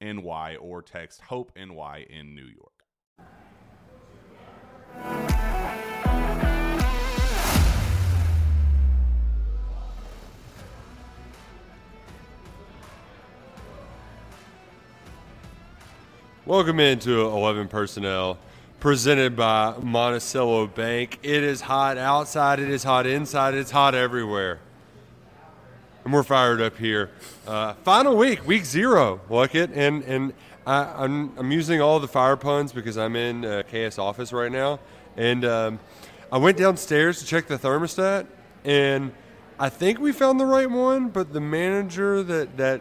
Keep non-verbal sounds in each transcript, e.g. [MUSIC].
NY or text Hope NY in New York. Welcome into 11 Personnel, presented by Monticello Bank. It is hot outside, it is hot inside, it's hot everywhere and we're fired up here. Uh, final week, week zero, look it, and and I, am I'm, I'm using all the fire puns because I'm in uh, KS office right now, and um, I went downstairs to check the thermostat, and I think we found the right one, but the manager that that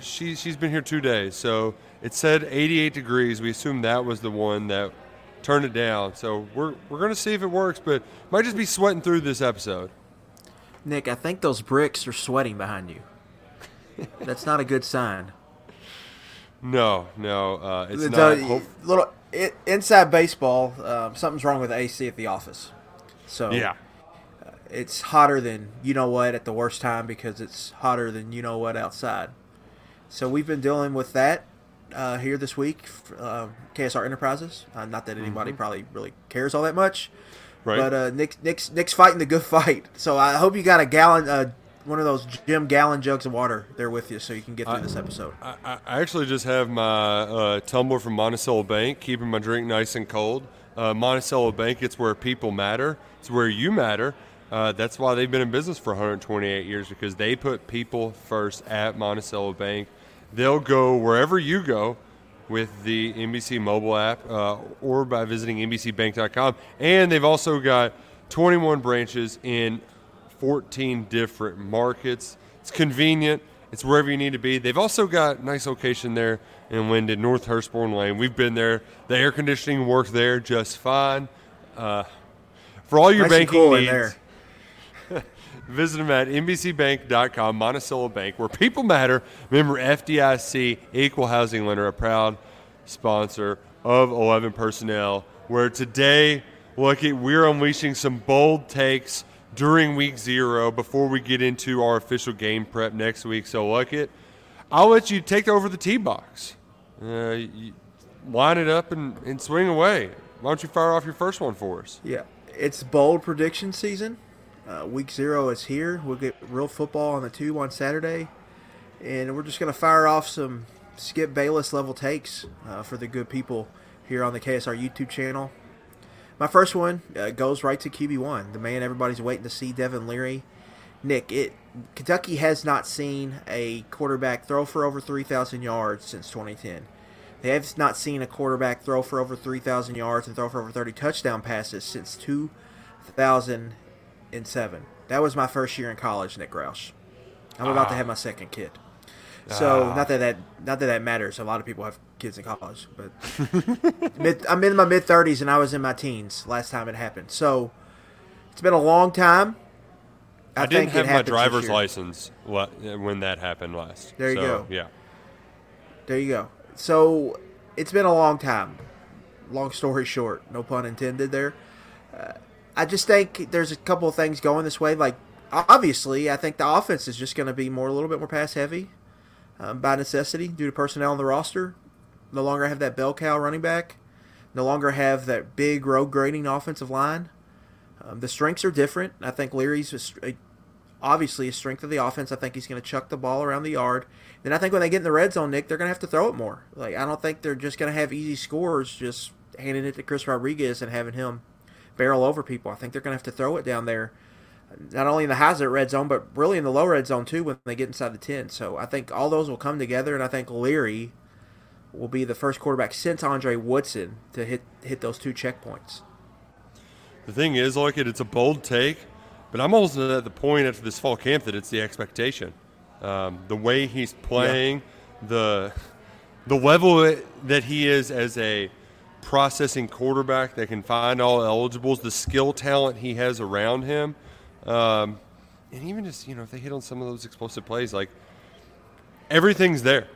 she she's been here two days, so it said 88 degrees. We assumed that was the one that turned it down. So we're we're gonna see if it works, but might just be sweating through this episode. Nick, I think those bricks are sweating behind you. That's not a good sign. No, no, uh, it's not. Hope- little it, inside baseball, um, something's wrong with the AC at the office. So yeah, uh, it's hotter than you know what at the worst time because it's hotter than you know what outside. So we've been dealing with that uh, here this week, uh, KSR Enterprises. Uh, not that anybody mm-hmm. probably really cares all that much, Right. But uh, Nick, Nick's Nick's fighting the good fight. So I hope you got a gallon, uh, one of those Jim gallon jugs of water there with you, so you can get through I, this episode. I, I, actually just have my uh, tumbler from Monticello Bank, keeping my drink nice and cold. Uh, Monticello Bank, it's where people matter. It's where you matter. Uh, that's why they've been in business for 128 years because they put people first at Monticello Bank. They'll go wherever you go with the MBC mobile app uh, or by visiting MBCBank.com. And they've also got 21 branches in 14 different markets. It's convenient. It's wherever you need to be. They've also got nice location there in Lyndon, North Hurstbourne Lane. We've been there. The air conditioning works there just fine. Uh, for all your nice banking cool needs, Visit them at MBCBank.com, Monticello Bank, where people matter. Member FDIC, Equal Housing Lender, a proud sponsor of 11 Personnel, where today, look, we're unleashing some bold takes during week zero before we get into our official game prep next week. So, look it, I'll let you take over the tee box. Uh, line it up and, and swing away. Why don't you fire off your first one for us? Yeah, it's bold prediction season. Uh, week zero is here. We'll get real football on the tube on Saturday, and we're just going to fire off some Skip Bayless level takes uh, for the good people here on the KSR YouTube channel. My first one uh, goes right to QB1, the man everybody's waiting to see, Devin Leary. Nick, it Kentucky has not seen a quarterback throw for over 3,000 yards since 2010. They have not seen a quarterback throw for over 3,000 yards and throw for over 30 touchdown passes since 2007. That was my first year in college, Nick Roush. I'm about to have my second kid. So Ah. not that that not that that matters. A lot of people have kids in college, but [LAUGHS] mid, I'm in my mid 30s and I was in my teens last time it happened. So it's been a long time. I, think didn't have my driver's license when that happened last. There you So, go. Yeah. There you go. So it's been a long time. Long story short, no pun intended there. Uh, I just think there's a couple of things going this way. Like obviously, I think the offense is just going to be more a little bit more pass heavy um, by necessity due to personnel on the roster. No longer have that bell cow running back. No longer have that big road grading offensive line. Um, the strengths are different. I think Leary's a, obviously a strength of the offense. I think he's going to chuck the ball around the yard. Then I think when they get in the red zone, Nick, they're going to have to throw it more. Like I don't think they're just going to have easy scores just handing it to Chris Rodriguez and having him barrel over people. I think they're going to have to throw it down there, not only in the hazard red zone, but really in the low red zone too when they get inside the ten. So I think all those will come together, and I think Leary will be the first quarterback since Andre Woodson to hit hit those two checkpoints. The thing is, like it, it's a bold take, but I'm almost at the point after this fall camp that it's the expectation. Um, the way he's playing, the the level that he is as a processing quarterback that can find all eligibles, the skill talent he has around him, um, and even just you know if they hit on some of those explosive plays, like everything's there.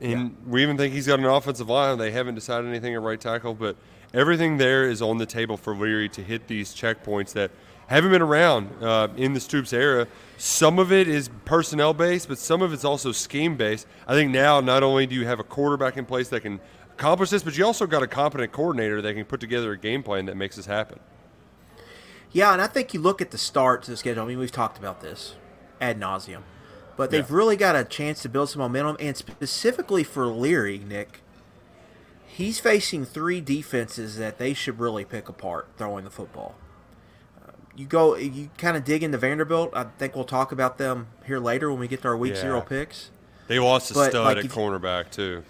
And we even think he's got an offensive line. They haven't decided anything at right tackle, but everything there is on the table for Leary to hit these checkpoints that haven't been around uh, in the Stoops era. Some of it is personnel based, but some of it's also scheme based. I think now not only do you have a quarterback in place that can accomplish this, but you also got a competent coordinator that can put together a game plan that makes this happen. Yeah, and I think you look at the start to the schedule. I mean, we've talked about this ad nauseum, but they've Yeah. really got a chance to build some momentum. And specifically for Leary, Nick, he's facing three defenses that they should really pick apart throwing the football. Uh, You go, you kind of dig into Vanderbilt. I think we'll talk about them here later when we get to our week Yeah. zero picks. They lost a But, stud like, at cornerback too.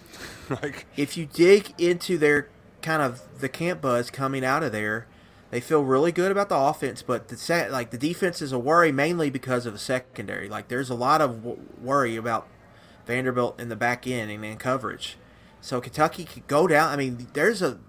[LAUGHS] like if you dig into their kind of the camp buzz coming out of there, they feel really good about the offense, but the set like the defense is a worry mainly because of the secondary. Like there's a lot of w- worry about Vanderbilt in the back end and in coverage. So Kentucky could go down. I mean, there's a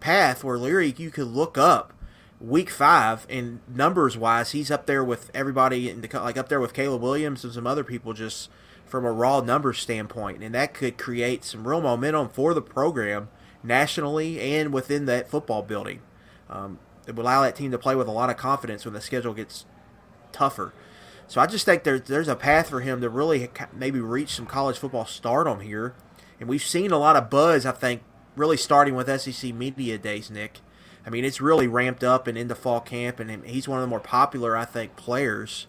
path where Leary you could look up week five and numbers wise, he's up there with everybody in the like up there with Caleb Williams and some other people just from a raw numbers standpoint, and that could create some real momentum for the program nationally and within that football building. Um, it would allow that team to play with a lot of confidence when the schedule gets tougher. So I just think there's there's a path for him to really maybe reach some college football stardom here, and we've seen a lot of buzz. I think really starting with SEC media days, Nick. I mean, it's really ramped up and into fall camp, and he's one of the more popular, I think, players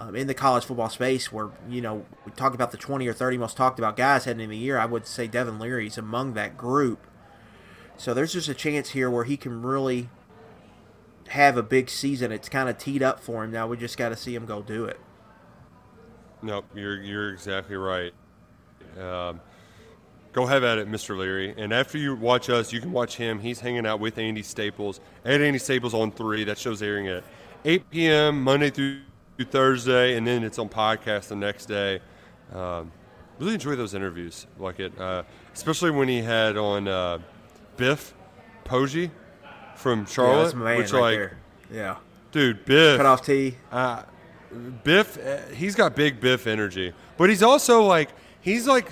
um, in the college football space. Where you know we talk about the 20 or 30 most talked about guys heading into the year. I would say Devin Leary is among that group. So there's just a chance here where he can really have a big season. It's kind of teed up for him now. We just got to see him go do it. Nope, you're you're exactly right. Um, go have at it, Mr. Leary. And after you watch us, you can watch him. He's hanging out with Andy Staples at Andy Staples on three. That show's airing at 8 p.m. Monday through through Thursday, and then it's on podcast the next day. Um, really enjoy those interviews, like it, uh, especially when he had on uh, Biff Poggi from Yeah, Charlotte, man which right like, there. Yeah, dude, Biff cut off tee. uh, Biff, uh, he's got big Biff energy, but he's also like he's like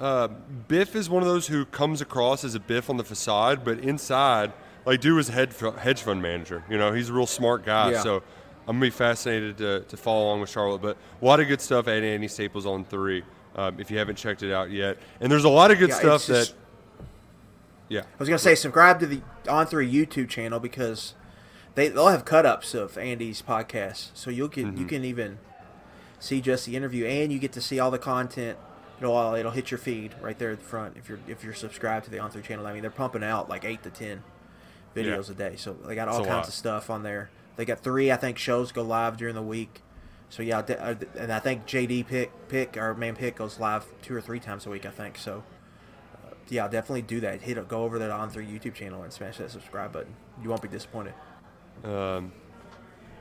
uh, Biff is one of those who comes across as a Biff on the facade, but inside, like, dude was a hedge hedge fund manager. You know, he's a real smart guy. Yeah. So I'm gonna be fascinated to, to follow along with Charlotte. But a lot of good stuff at Andy Staples on three. Um, if you haven't checked it out yet, and there's a lot of good Yeah, stuff just- that. Yeah, I was gonna say subscribe to the On Three YouTube channel because they they'll have cut ups of Andy's podcast, so you'll get Mm-hmm. you can even see just the interview and you get to see all the content. It'll it'll hit your feed right there at the front if you're if you're subscribed to the On Three channel. I mean they're pumping out like eight to ten videos Yeah. a day, so they got all a kinds of stuff on there. They got three, I think, shows go live during the week. So yeah, and I think JD pick pick our main pick goes live two or three times a week. I think so. Uh, yeah, definitely do that. Hit go over the On Three YouTube channel and smash that subscribe button. You won't be disappointed. Um,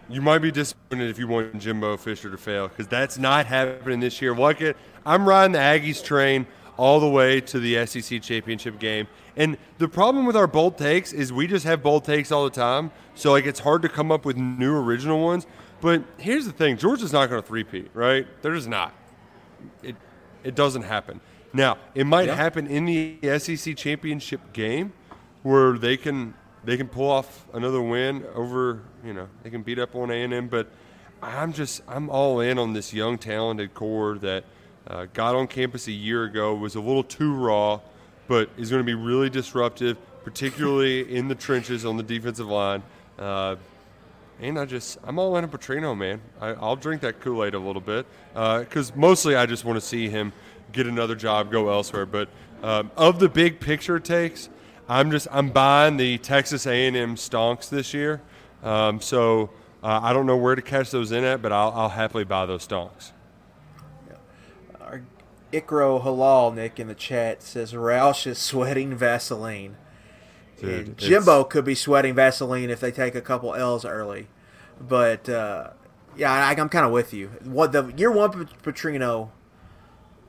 you might be disappointed if you want Jimbo Fisher to fail because that's not happening this year. Look at I'm riding the Aggies train all the way to the SEC championship game. And the problem with our bold takes is we just have bold takes all the time. So like it's hard to come up with new original ones. But here's the thing: Georgia's not going to three-peat, right? They're just not. It it doesn't happen. Now it might yeah. happen in the SEC championship game where they can they can pull off another win over you know they can beat up on A and M. But I'm just I'm all in on this young talented core that uh, got on campus a year ago, was a little too raw, but is going to be really disruptive, particularly [LAUGHS] in the trenches on the defensive line. Uh, and I just, I'm all in a Petrino, man. I, will drink that Kool Aid a little bit because uh, mostly I just want to see him get another job, go elsewhere. But um, of the big picture takes, I'm just, I'm buying the Texas A&M stonks this year. Um, so uh, I don't know where to catch those in at, but I'll, I'll happily buy those stonks. Ikro Halal, Nick, in the chat says Roush is sweating Vaseline. Dude, and Jimbo could be sweating Vaseline if they take a couple L's early. But uh, yeah, I, am kind of with you. What the year one Petrino,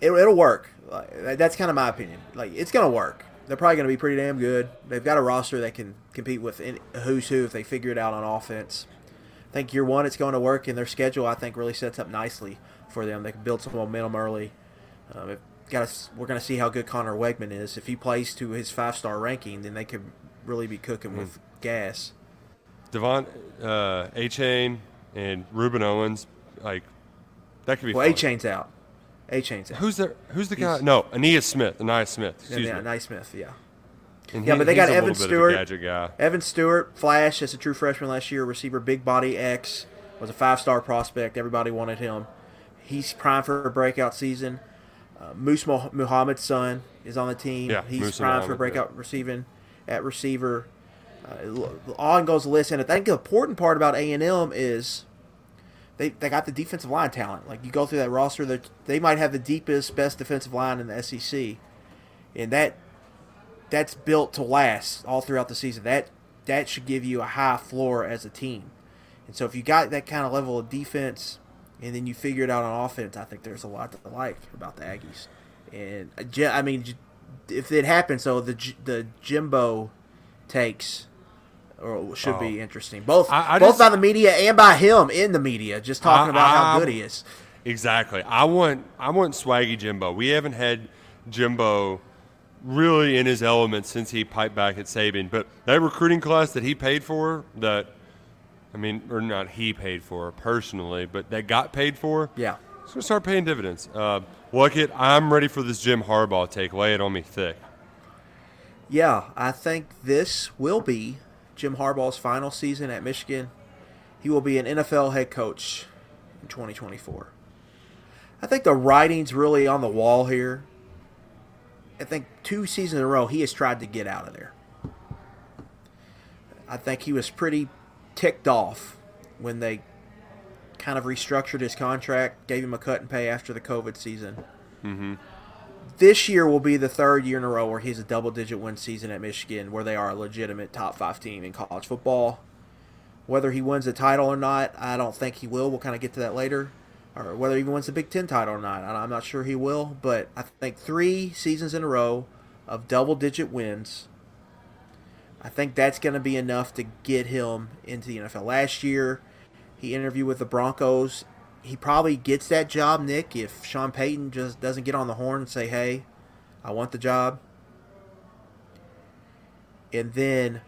it, will work. Like, that's kind of my opinion. Like it's gonna work. They're probably gonna be pretty damn good. They've got a roster that can compete with any, who's who if they figure it out on offense. I think year one it's going to work, and their schedule I think really sets up nicely for them. They can build some momentum early. Um, got we're going to see how good Conner Weigman is. If he plays to his five star ranking, then they could really be cooking mm. with gas. Devon, uh, Achane, and Rueben Owens, like that could be. Well, Achane's out. Achane's out. Who's the Who's the guy? No, Ainias Smith. Ainias Smith. Excuse yeah, me. Ainias Smith. Yeah. And yeah, he, but they got Evan Stewart. Evan Stewart, Flash as a true freshman last year, receiver, big body X, was a five star prospect. Everybody wanted him. He's primed for a breakout season. Uh, Moose Muhammad's son is on the team. Yeah, He's Moose primed for breakout yeah. receiving at receiver. Uh, on goes the list, and I think the important part about A and M is they they got the defensive line talent. Like you go through that roster, that they might have the deepest, best defensive line in the SEC, and that that's built to last all throughout the season. That that should give you a high floor as a team. And so if you got that kind of level of defense and then you figure it out on offense, I think there's a lot to like about the Aggies. And uh, I mean, if it happens, so the the Jimbo takes or should oh. be interesting. Both I, I both just, by the media and by him in the media, just talking I, about how good he is. Exactly. I want I want swaggy Jimbo. We haven't had Jimbo really in his element since he piped back at Saban. But that recruiting class that he paid for, that I mean, or not he paid for personally, but that got paid for. Yeah, it's gonna start paying dividends. Uh, look it, I'm ready for this Jim Harbaugh take. Lay it on me thick. Yeah, I think this will be Jim Harbaugh's final season at Michigan. He will be an NFL head coach in 2024. I think the writing's really on the wall here. I think two seasons in a row he has tried to get out of there. I think he was pretty ticked off when they kind of restructured his contract, gave him a cut and pay after the COVID season. Mm-hmm. This year will be the third year in a row where he's a double digit win season at Michigan, where they are a legitimate top five team in college football. Whether he wins the title or not, I don't think he will. We'll kind of get to that later. Or whether he wins the Big Ten title or not, I'm not sure he will. But I think three seasons in a row of double digit wins I think that's going to be enough to get him into the NFL. Last year, he interviewed with the Broncos. He probably gets that job, Nick, if Sean Payton just doesn't get on the horn and say, hey, I want the job. And then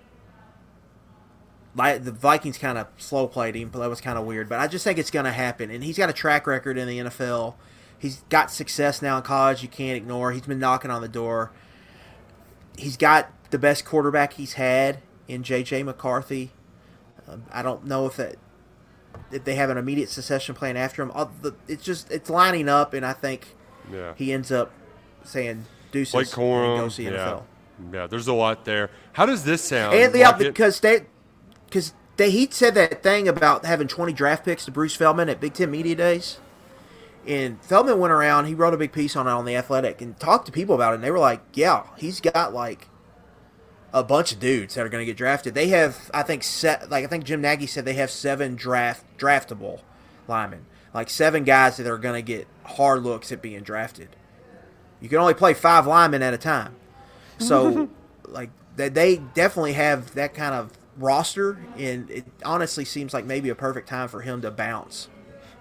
the Vikings kind of slow played him, but that was kind of weird. But I just think it's going to happen. And he's got a track record in the NFL. He's got success now in college. You can't ignore. He's been knocking on the door. He's got the best quarterback he's had in J.J. McCarthy. Um, I don't know if that if they have an immediate succession plan after him. It's just it's lining up, and I think yeah. he ends up saying deuces Blake Corum, and go see yeah. NFL. Yeah, there's a lot there. How does this sound? And the like because they because they he said that thing about having 20 draft picks to Bruce Feldman at Big Ten Media Days. And Feldman went around, he wrote a big piece on it on The Athletic and talked to people about it. And they were like, yeah, he's got like a bunch of dudes that are going to get drafted. They have, I think, set, like I think Jim Nagy said they have seven draft draftable linemen, like seven guys that are going to get hard looks at being drafted. You can only play five linemen at a time, so [LAUGHS] like they, they definitely have that kind of roster, and it honestly seems like maybe a perfect time for him to bounce.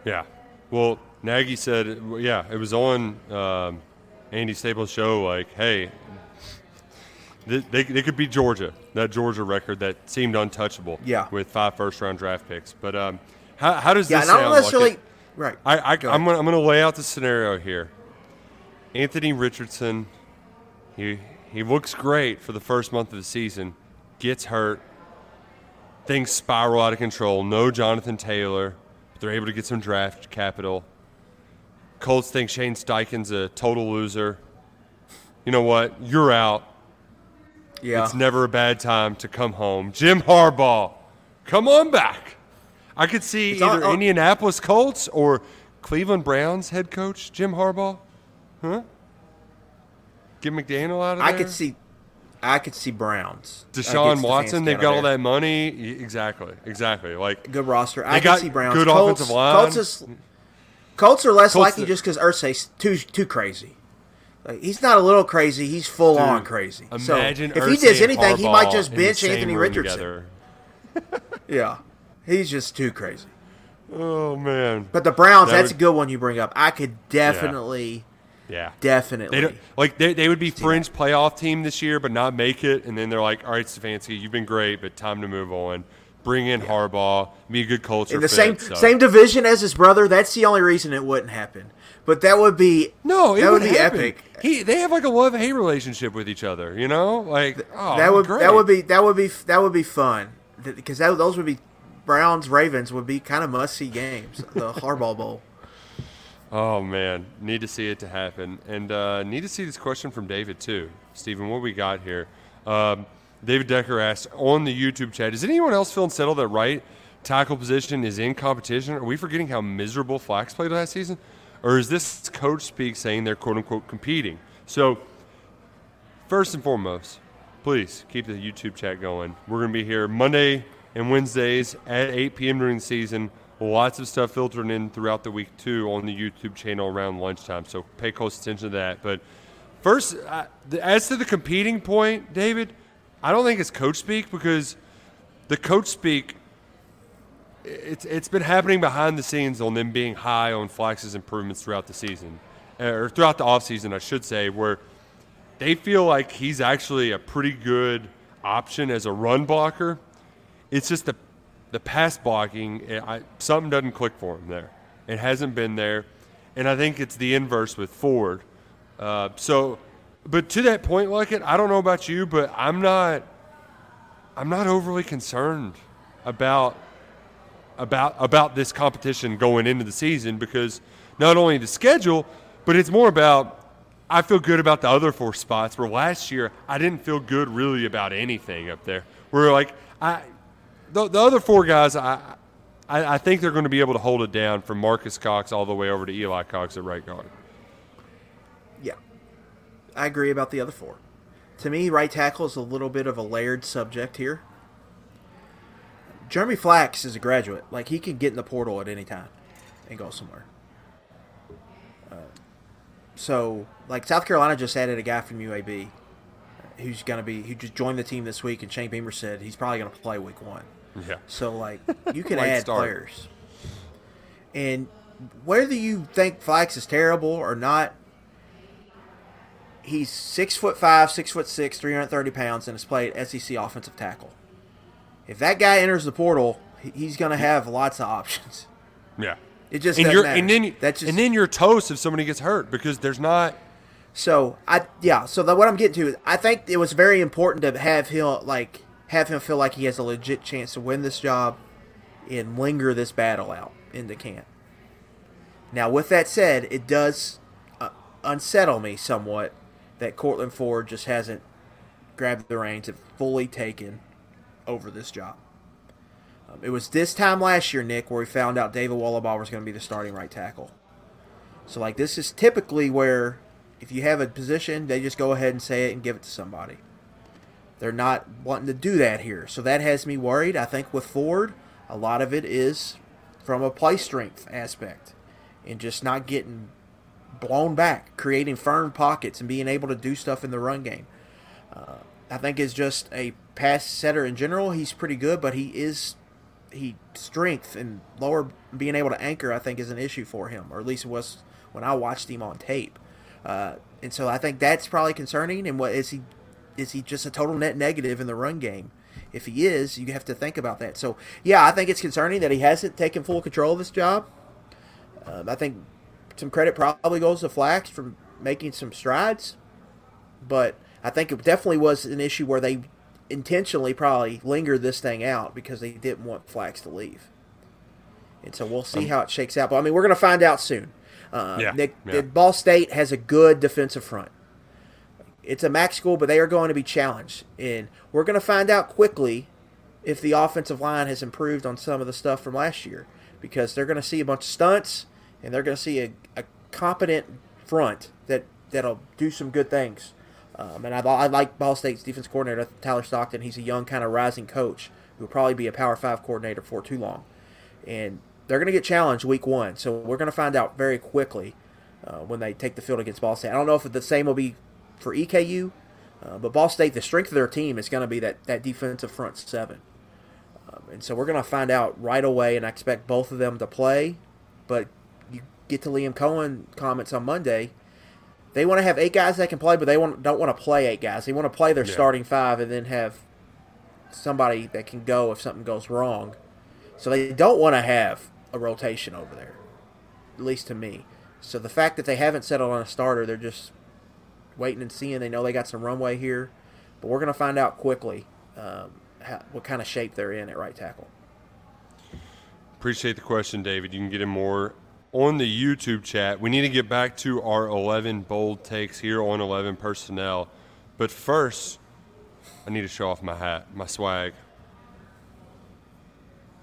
Yeah. Well, Nagy said, yeah, it was on um, Andy Staples' show. Like, hey, they, they, they could be Georgia, that Georgia record that seemed untouchable. Yeah. With five first round draft picks. But um, how, how does Yeah, this not sound? necessarily Like right. I, I, Go I'm gonna I'm gonna lay out the scenario here. Anthony Richardson, he he looks great for the first month of the season, gets hurt, things spiral out of control. No Jonathan Taylor, but they're able to get some draft capital. Colts think Shane Steichen's a total loser. You know what? You're out. Yeah, It's never a bad time to come home. Jim Harbaugh, come on back. I could see It's either on- oh. Indianapolis Colts or Cleveland Browns head coach Jim Harbaugh. Huh? Get McDaniel out of there. I could see, I could see Browns. Deshaun Watson. They've got all that money. Exactly. Exactly. Like good roster. I got can see Browns. good Colts, offensive line. Colts, is, Colts are less Colts likely just because Irsay's too too crazy. Like, he's not a little crazy. He's full on dude, crazy. So Imagine if he Irsay does anything, he might just bench Anthony Richardson. [LAUGHS] Yeah, he's just too crazy. Oh man. But the Browns—that's would- a good one you bring up. I could definitely, Yeah. definitely. They like they, they would be fringe playoff team this year, but not make it. And then they're like, "All right, Stefanski, you've been great, but time to move on. Bring in Harbaugh, be a good culture in the fit." same So- same division as his brother. That's the only reason it wouldn't happen. But that would be No, it that would, would be happen. epic. He they have like a love hate relationship with each other. You know, like oh, that would great. that would be that would be that would be fun because that, those would be Browns Ravens would be kind of must see games. The Harbaugh Bowl. Oh man, need to see it to happen, and uh, need to see this question from David too. Stephen, what we got here? Um, David Decker asked on the YouTube chat: Is anyone else feeling settled that right tackle position is in competition? Are we forgetting how miserable Flax played last season, or is this coach speak saying they're quote unquote competing? So, first and foremost, please keep the YouTube chat going. We're going to be here Monday and Wednesdays at 8 p.m. during the season. Lots of stuff filtering in throughout the week too on the YouTube channel around lunchtime. So pay close attention to that. But first, as to the competing point, David, I don't think it's coach speak because the coach speak. It's it's been happening behind the scenes on them being high on Flax's improvements throughout the season, or throughout the offseason, I should say, where they feel like he's actually a pretty good option as a run blocker. It's just the the pass blocking, eh, I, something doesn't click for him there. It hasn't been there, and I think it's the inverse with Ford. Uh, so, but to that point, like I don't know about you, but I'm not. I'm not overly concerned about about about this competition going into the season because not only the schedule, but it's more about I feel good about the other four spots. Where last year I didn't feel good really about anything up there. Where like I, the, the other four guys, I, I I think they're going to be able to hold it down from Marques Cox all the way over to Eli Cox at right guard. Yeah, I agree about the other four. To me, right tackle is a little bit of a layered subject here. Jeremy Flax is a graduate; like he can get in the portal at any time and go somewhere. Uh, so, like South Carolina just added a guy from UAB who's going to be who just joined the team this week, and Shane Beamer said he's probably going to play week one. Yeah. So like [LAUGHS] you can add start. players. And whether you think Flax is terrible or not, he's six foot five, six foot six, three hundred thirty pounds, and has played SEC offensive tackle. If that guy enters the portal, he's going to have lots of options. Yeah. It just And you're and then That's just, and then you're toast if somebody gets hurt because there's not So I yeah. So that what I'm getting to is I think it was very important to have him like have him feel like he has a legit chance to win this job and linger this battle out in the camp. Now, with that said, it does uh, unsettle me somewhat that Courtland Ford just hasn't grabbed the reins and fully taken over this job. Um, it was this time last year, Nick, where we found out David Wohlabaugh was going to be the starting right tackle. So, like, this is typically where if you have a position, they just go ahead and say it and give it to somebody. They're not wanting to do that here. So that has me worried. I think with Ford, a lot of it is from a play strength aspect and just not getting blown back, creating firm pockets and being able to do stuff in the run game. Uh, I think is just a pass setter in general. He's pretty good, but he is he strength and lower being able to anchor. I think is an issue for him, or at least it was when I watched him on tape. Uh, and so I think that's probably concerning. And what is he? Is he just a total net negative in the run game? If he is, you have to think about that. So yeah, I think it's concerning that he hasn't taken full control of this job. Um, I think some credit probably goes to Flax for making some strides, but I think it definitely was an issue where they intentionally probably lingered this thing out because they didn't want Flax to leave. And so we'll see um, how it shakes out. But I mean, we're going to find out soon. Uh, yeah, Nick, yeah. Ball State has a good defensive front. It's a MAC school, but they are going to be challenged, and we're going to find out quickly if the offensive line has improved on some of the stuff from last year because they're going to see a bunch of stunts and they're going to see a, a competent front that that'll do some good things. Um, and I, I like Ball State's defense coordinator Tyler Stockton. He's a young kind of rising coach who will probably be a Power Five coordinator for too long, and they're going to get challenged week one. So we're going to find out very quickly uh, when they take the field against Ball State. I don't know if the same will be for EKU, uh, but Ball State, the strength of their team is going to be that that defensive front seven. Um, and so we're going to find out right away, and I expect both of them to play. But you get to Liam Coen comments on Monday. They want to have eight guys that can play, but they want, don't want to play eight guys. They want to play their yeah. starting five and then have somebody that can go if something goes wrong. So they don't want to have a rotation over there, at least to me. So the fact that they haven't settled on a starter, they're just waiting and seeing. They know they got some runway here, but we're going to find out quickly um, how, what kind of shape they're in at right tackle. Appreciate the question, David. You can get in more on the YouTube chat. We need to get back to our 11 bold takes here on 11 personnel. But first, I need to show off my hat, my swag.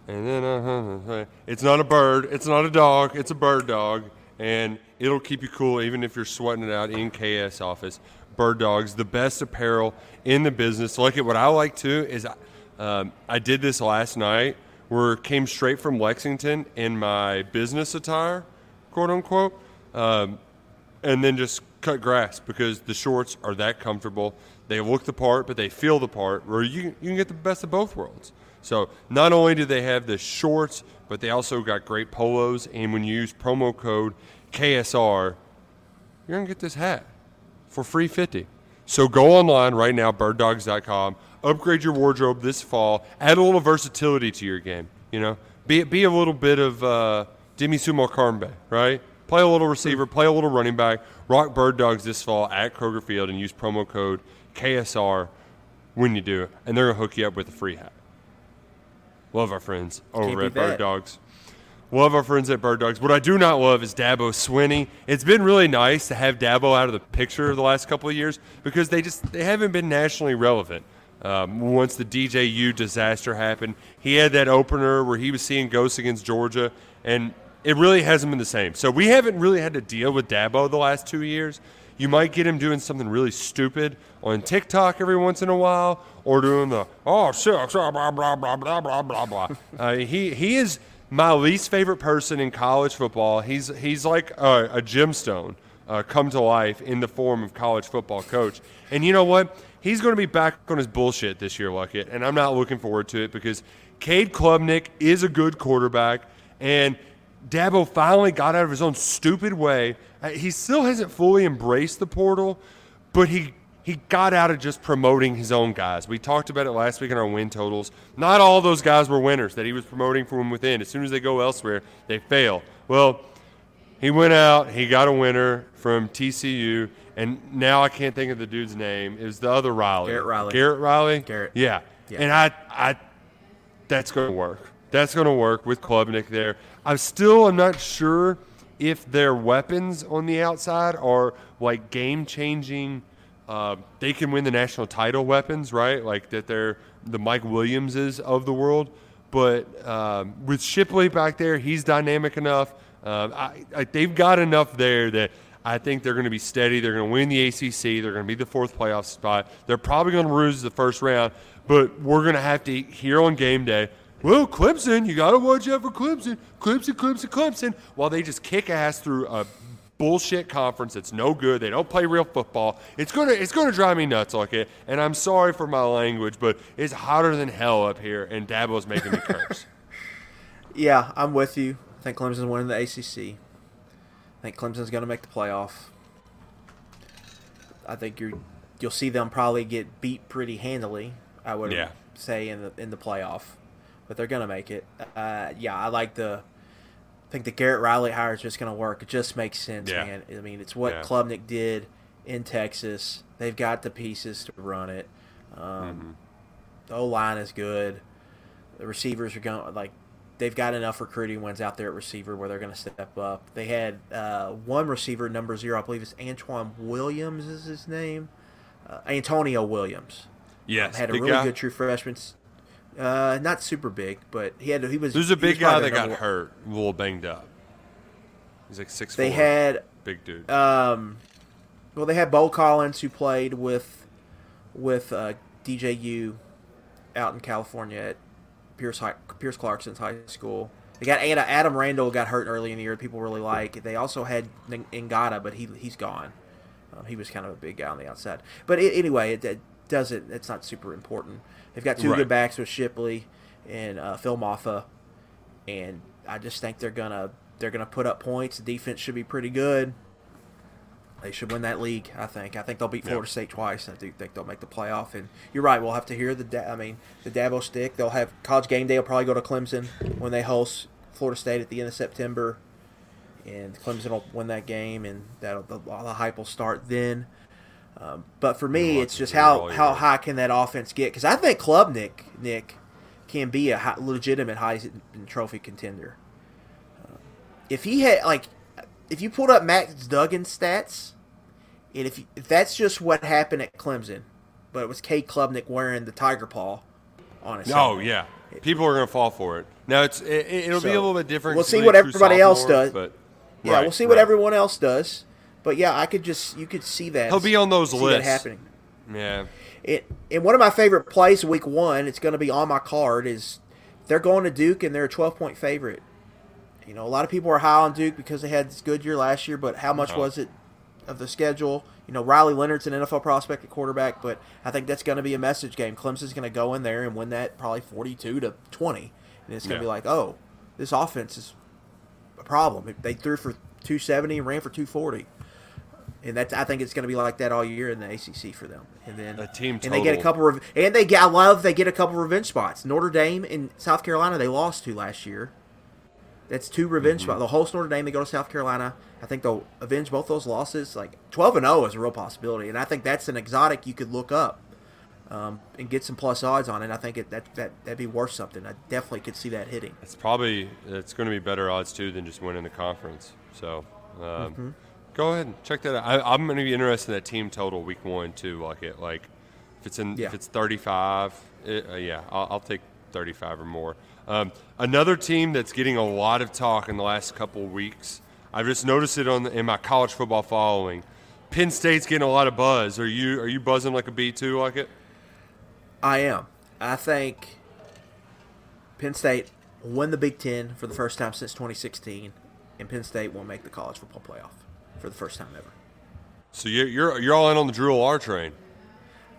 And then, uh, it's not a bird, it's not a dog, it's a bird dog. And it'll keep you cool even if you're sweating it out in KS office. Bird Dogs, the best apparel in the business. Look at what I like too is um, I did this last night where came straight from Lexington in my business attire, quote unquote, um, and then just cut grass because the shorts are that comfortable. They look the part, but they feel the part. Where you you can get the best of both worlds. So not only do they have the shorts, but they also got great polos. And when you use promo code KSR, you're gonna get this hat for free 50. So go online right now, birddogs.com. Upgrade your wardrobe this fall. Add a little versatility to your game. You know, be be a little bit of uh, Demie Sumo-Karngbaye, right? Play a little receiver, play a little running back. Rock Bird Dogs this fall at Kroger Field and use promo code KSR when you do, it, and they're gonna hook you up with a free hat. Love our friends over at Bird Dogs. Love our friends at Bird Dogs. What I do not love is Dabo Swinney. It's been really nice to have Dabo out of the picture the last couple of years because they just they haven't been nationally relevant. Um, once the DJU disaster happened, he had that opener where he was seeing ghosts against Georgia, and it really hasn't been the same. So we haven't really had to deal with Dabo the last two years. You might get him doing something really stupid on TikTok every once in a while, or doing the oh shucks ah, blah blah blah blah blah blah blah. [LAUGHS] uh, he he is my least favorite person in college football. He's he's like a, a gemstone uh, come to life in the form of college football coach. And you know what? He's going to be back on his bullshit this year, Luckett, and I'm not looking forward to it because Cade Klubnik is a good quarterback, and Dabo finally got out of his own stupid way. Uh, he still hasn't fully embraced the portal, but he he got out of just promoting his own guys. We talked about it last week in our win totals. Not all those guys were winners that he was promoting from within. As soon as they go elsewhere, they fail. Well, he went out, he got a winner from TCU, and now I can't think of the dude's name. It was the other Riley. Garrett Riley. Garrett Riley? Garrett. Yeah. yeah. And I, I, that's going to work. That's going to work with Klubnik there. I'm still I'm not sure if their weapons on the outside are like game changing – uh, they can win the national title weapons, right? Like that they're the Mike Williamses of the world. but um, with Shipley back there, he's dynamic enough. Um, I, I, they've got enough there that I think they're going to be steady. They're going to win the ACC. They're going to be the fourth playoff spot. They're probably going to lose the first round, but we're going to have to hear on game day. Well, Clemson, you got to watch out for Clemson. Clemson, Clemson, Clemson. While they just kick ass through a bullshit conference that's no good. They don't play real football. It's gonna it's gonna drive me nuts like it. And I'm sorry for my language, but it's hotter than hell up here, and Dabo's making me curse. [LAUGHS] yeah, I'm with you. I think Clemson's winning the ACC. I think Clemson's gonna make the playoff. I think you you'll see them probably get beat pretty handily. I would yeah. say in the in the playoff, but they're gonna make it. Uh, yeah, I like the I think the Garrett Riley hire is just going to work. It just makes sense, yeah. man. I mean, it's what yeah. Klubnik did in Texas. They've got the pieces to run it. Um, mm-hmm. The O line is good. The receivers are going like they've got enough recruiting wins out there at receiver where they're going to step up. They had uh, one receiver, number zero, I believe it's Antoine Williams is his name. Uh, Antonio Williams. Yes, um, had a really guy. good true freshman uh, not super big, but he had he was. There's a big guy that got hurt, a little banged up. He's like six. They had big dude. Um, well, they had Beaux Collins who played with with uh, DJU out in California at Pierce High, Pierce Clarkson's high school. They got Adam Randall got hurt early in the year. People really like. They also had Ngata, but he he's gone. Uh, he was kind of a big guy on the outside. But it, anyway, it, it, doesn't. It's not super important. They've got two right. good backs with Shipley and uh, Phil Mafah, and I just think they're gonna they're gonna put up points. The defense should be pretty good. They should win that league. I think. I think they'll beat Florida yep. State twice. I do think they'll make the playoff. And you're right. We'll have to hear the. Da- I mean, the Dabo stick. They'll have college game day. Will probably go to Clemson when they host Florida State at the end of September, and Clemson will win that game, and that the, the hype will start then. Um, but for me, it's just how, how high can that offense get? Because I think Klubnik Nick can be a high, legitimate Heisman Trophy contender. Uh, if he had like, if you pulled up Max Duggan's stats, and if, if that's just what happened at Clemson, but it was Cade Klubnik wearing the tiger paw on his. Oh yeah, people are going to fall for it. Now it's it, will so, be a little bit different. We'll see what everybody else does. But, yeah, right, we'll see what right. everyone else does. But yeah, I could just you could see that. He'll be on those lists. happening. Yeah. It and one of my favorite plays week one. It's going to be on my card. Is they're going to Duke and they're a twelve point favorite. You know, a lot of people are high on Duke because they had this good year last year, but how much uh-huh. was it of the schedule? You know, Riley Leonard's an NFL prospect at quarterback, but I think that's going to be a message game. Clemson's going to go in there and win that probably forty-two to twenty, and it's going to yeah. be like, oh, this offense is a problem. They threw for two seventy and ran for two forty and that's I think it's going to be like that all year in the ACC for them. And then a team total. and they get a couple of and they get I love they get a couple revenge spots. Notre Dame and South Carolina they lost to last year. That's two revenge mm-hmm. spots. They'll host Notre Dame. They go to South Carolina. I think they'll avenge both those losses. Like twelve and zero is a real possibility, and I think that's an exotic you could look up um, and get some plus odds on it. I think it, that that that'd be worth something. I definitely could see that hitting. It's probably it's going to be better odds too than just winning the conference. So. Um, mm-hmm Go ahead and check that out. I, am going to be interested in that team total week one too. Like it, like if it's in, yeah. if it's 35, it, uh, yeah, I'll, I'll, take 35 or more. Um, another team that's getting a lot of talk in the last couple weeks. I've just noticed it on the, in my college football following. Penn State's getting a lot of buzz. Are you are you buzzing like a bee too? Like it? I am. I think Penn State won the Big Ten for the first time since 2016, and Penn State will make the college football playoff for the first time ever. So you're you're, you're all in on the Drew Allar train.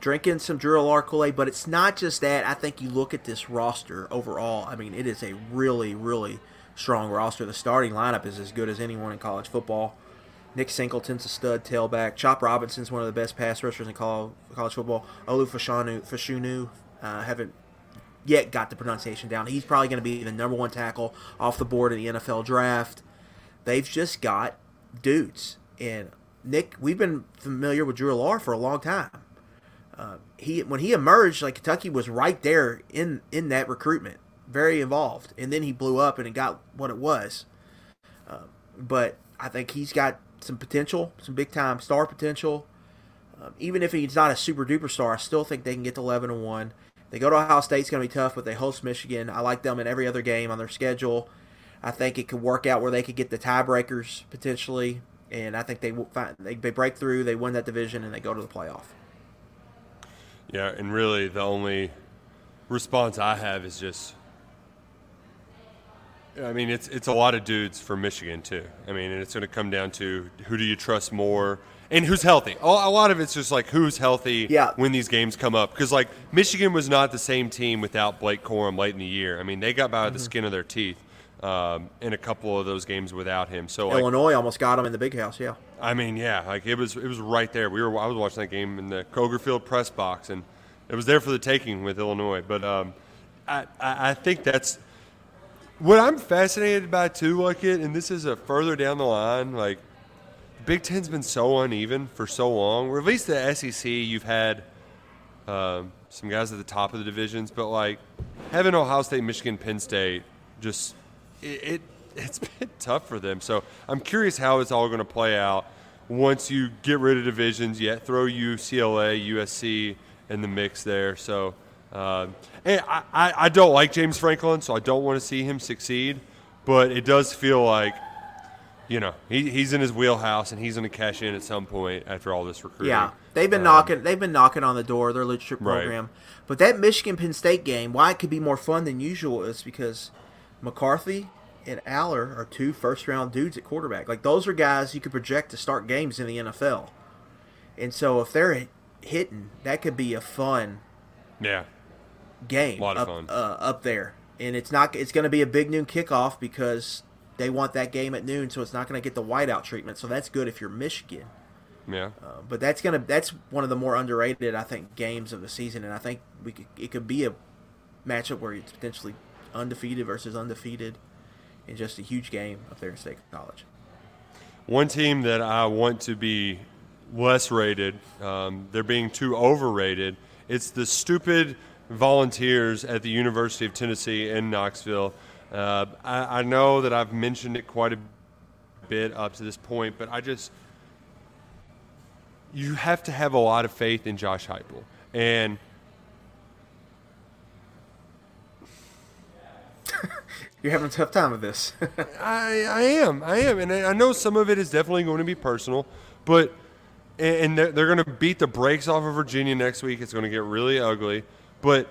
Drinking some Drew Allar Kool Aid, but it's not just that. I think you look at this roster overall. I mean, it is a really, really strong roster. The starting lineup is as good as anyone in college football. Nick Singleton's a stud tailback. Chop Robinson's one of the best pass rushers in college football. Olu Fashanu, Fashanu uh, haven't yet got the pronunciation down. He's probably going to be the number one tackle off the board in the NFL draft. They've just got dudes. And Nick, we've been familiar with Drew Allar for a long time. Uh, he when he emerged, like Kentucky was right there in in that recruitment, very involved, and then he blew up and it got what it was. Uh, but I think he's got some potential, some big time star potential. Um, even if he's not a super duper star, I still think they can get to eleven and one. They go to Ohio State, it's going to be tough, but they host Michigan. I like them in every other game on their schedule. I think it could work out where they could get the tiebreakers potentially, and I think they find they, they break through, they win that division, and they go to the playoff. Yeah, and really the only response I have is just I mean, it's it's a lot of dudes from Michigan too. I mean, and it's going to come down to who do you trust more and who's healthy. A lot of it's just like who's healthy yeah. when these games come up. Because like Michigan was not the same team without Blake Corum late in the year. I mean, they got by mm-hmm. the skin of their teeth um, in a couple of those games without him. So like, Illinois almost got him in the big house. Yeah. I mean, yeah, like it was it was right there. We were I was watching that game in the Kroger Field press box, and it was there for the taking with Illinois. But um, I, I I think that's what I'm fascinated by too, like it, and this is a further down the line. Like, the Big Ten's been so uneven for so long. Or at least the SEC, you've had um, some guys at the top of the divisions, but like having Ohio State, Michigan, Penn State, just it, it it's been tough for them. So I'm curious how it's all going to play out once you get rid of divisions. Yet throw UCLA, USC in the mix there. So uh, I, I, I don't like James Franklin, so I don't want to see him succeed. But it does feel like, you know, he, he's in his wheelhouse and he's going to cash in at some point after all this recruiting. Yeah, they've been um, knocking. They've been knocking on the door of their leadership program. Right. But that Michigan Penn State game, why it could be more fun than usual is because McCarthy and Allar are two first round dudes at quarterback. Like those are guys you could project to start games in the NFL. And so if they're hitting, that could be a fun yeah game a lot of up, fun. Uh, up there, and it's not. It's going to be a big noon kickoff because they want that game at noon, so it's not going to get the whiteout treatment. So that's good if you're Michigan. Yeah. Uh, but that's gonna that's one of the more underrated I think games of the season, and I think we could, it could be a matchup where it's potentially undefeated versus undefeated, in just a huge game up there in State College. One team that I want to be less rated, um, they're being too overrated. It's the stupid volunteers at the University of Tennessee in Knoxville. Uh, I, I, know that I've mentioned it quite a bit up to this point, but I just you have to have a lot of faith in Josh Heupel, and [LAUGHS] you're having a tough time with this. [LAUGHS] I, I am, I am, and I know some of it is definitely going to be personal, but and they're, they're going to beat the brakes off of Virginia next week. It's going to get really ugly. But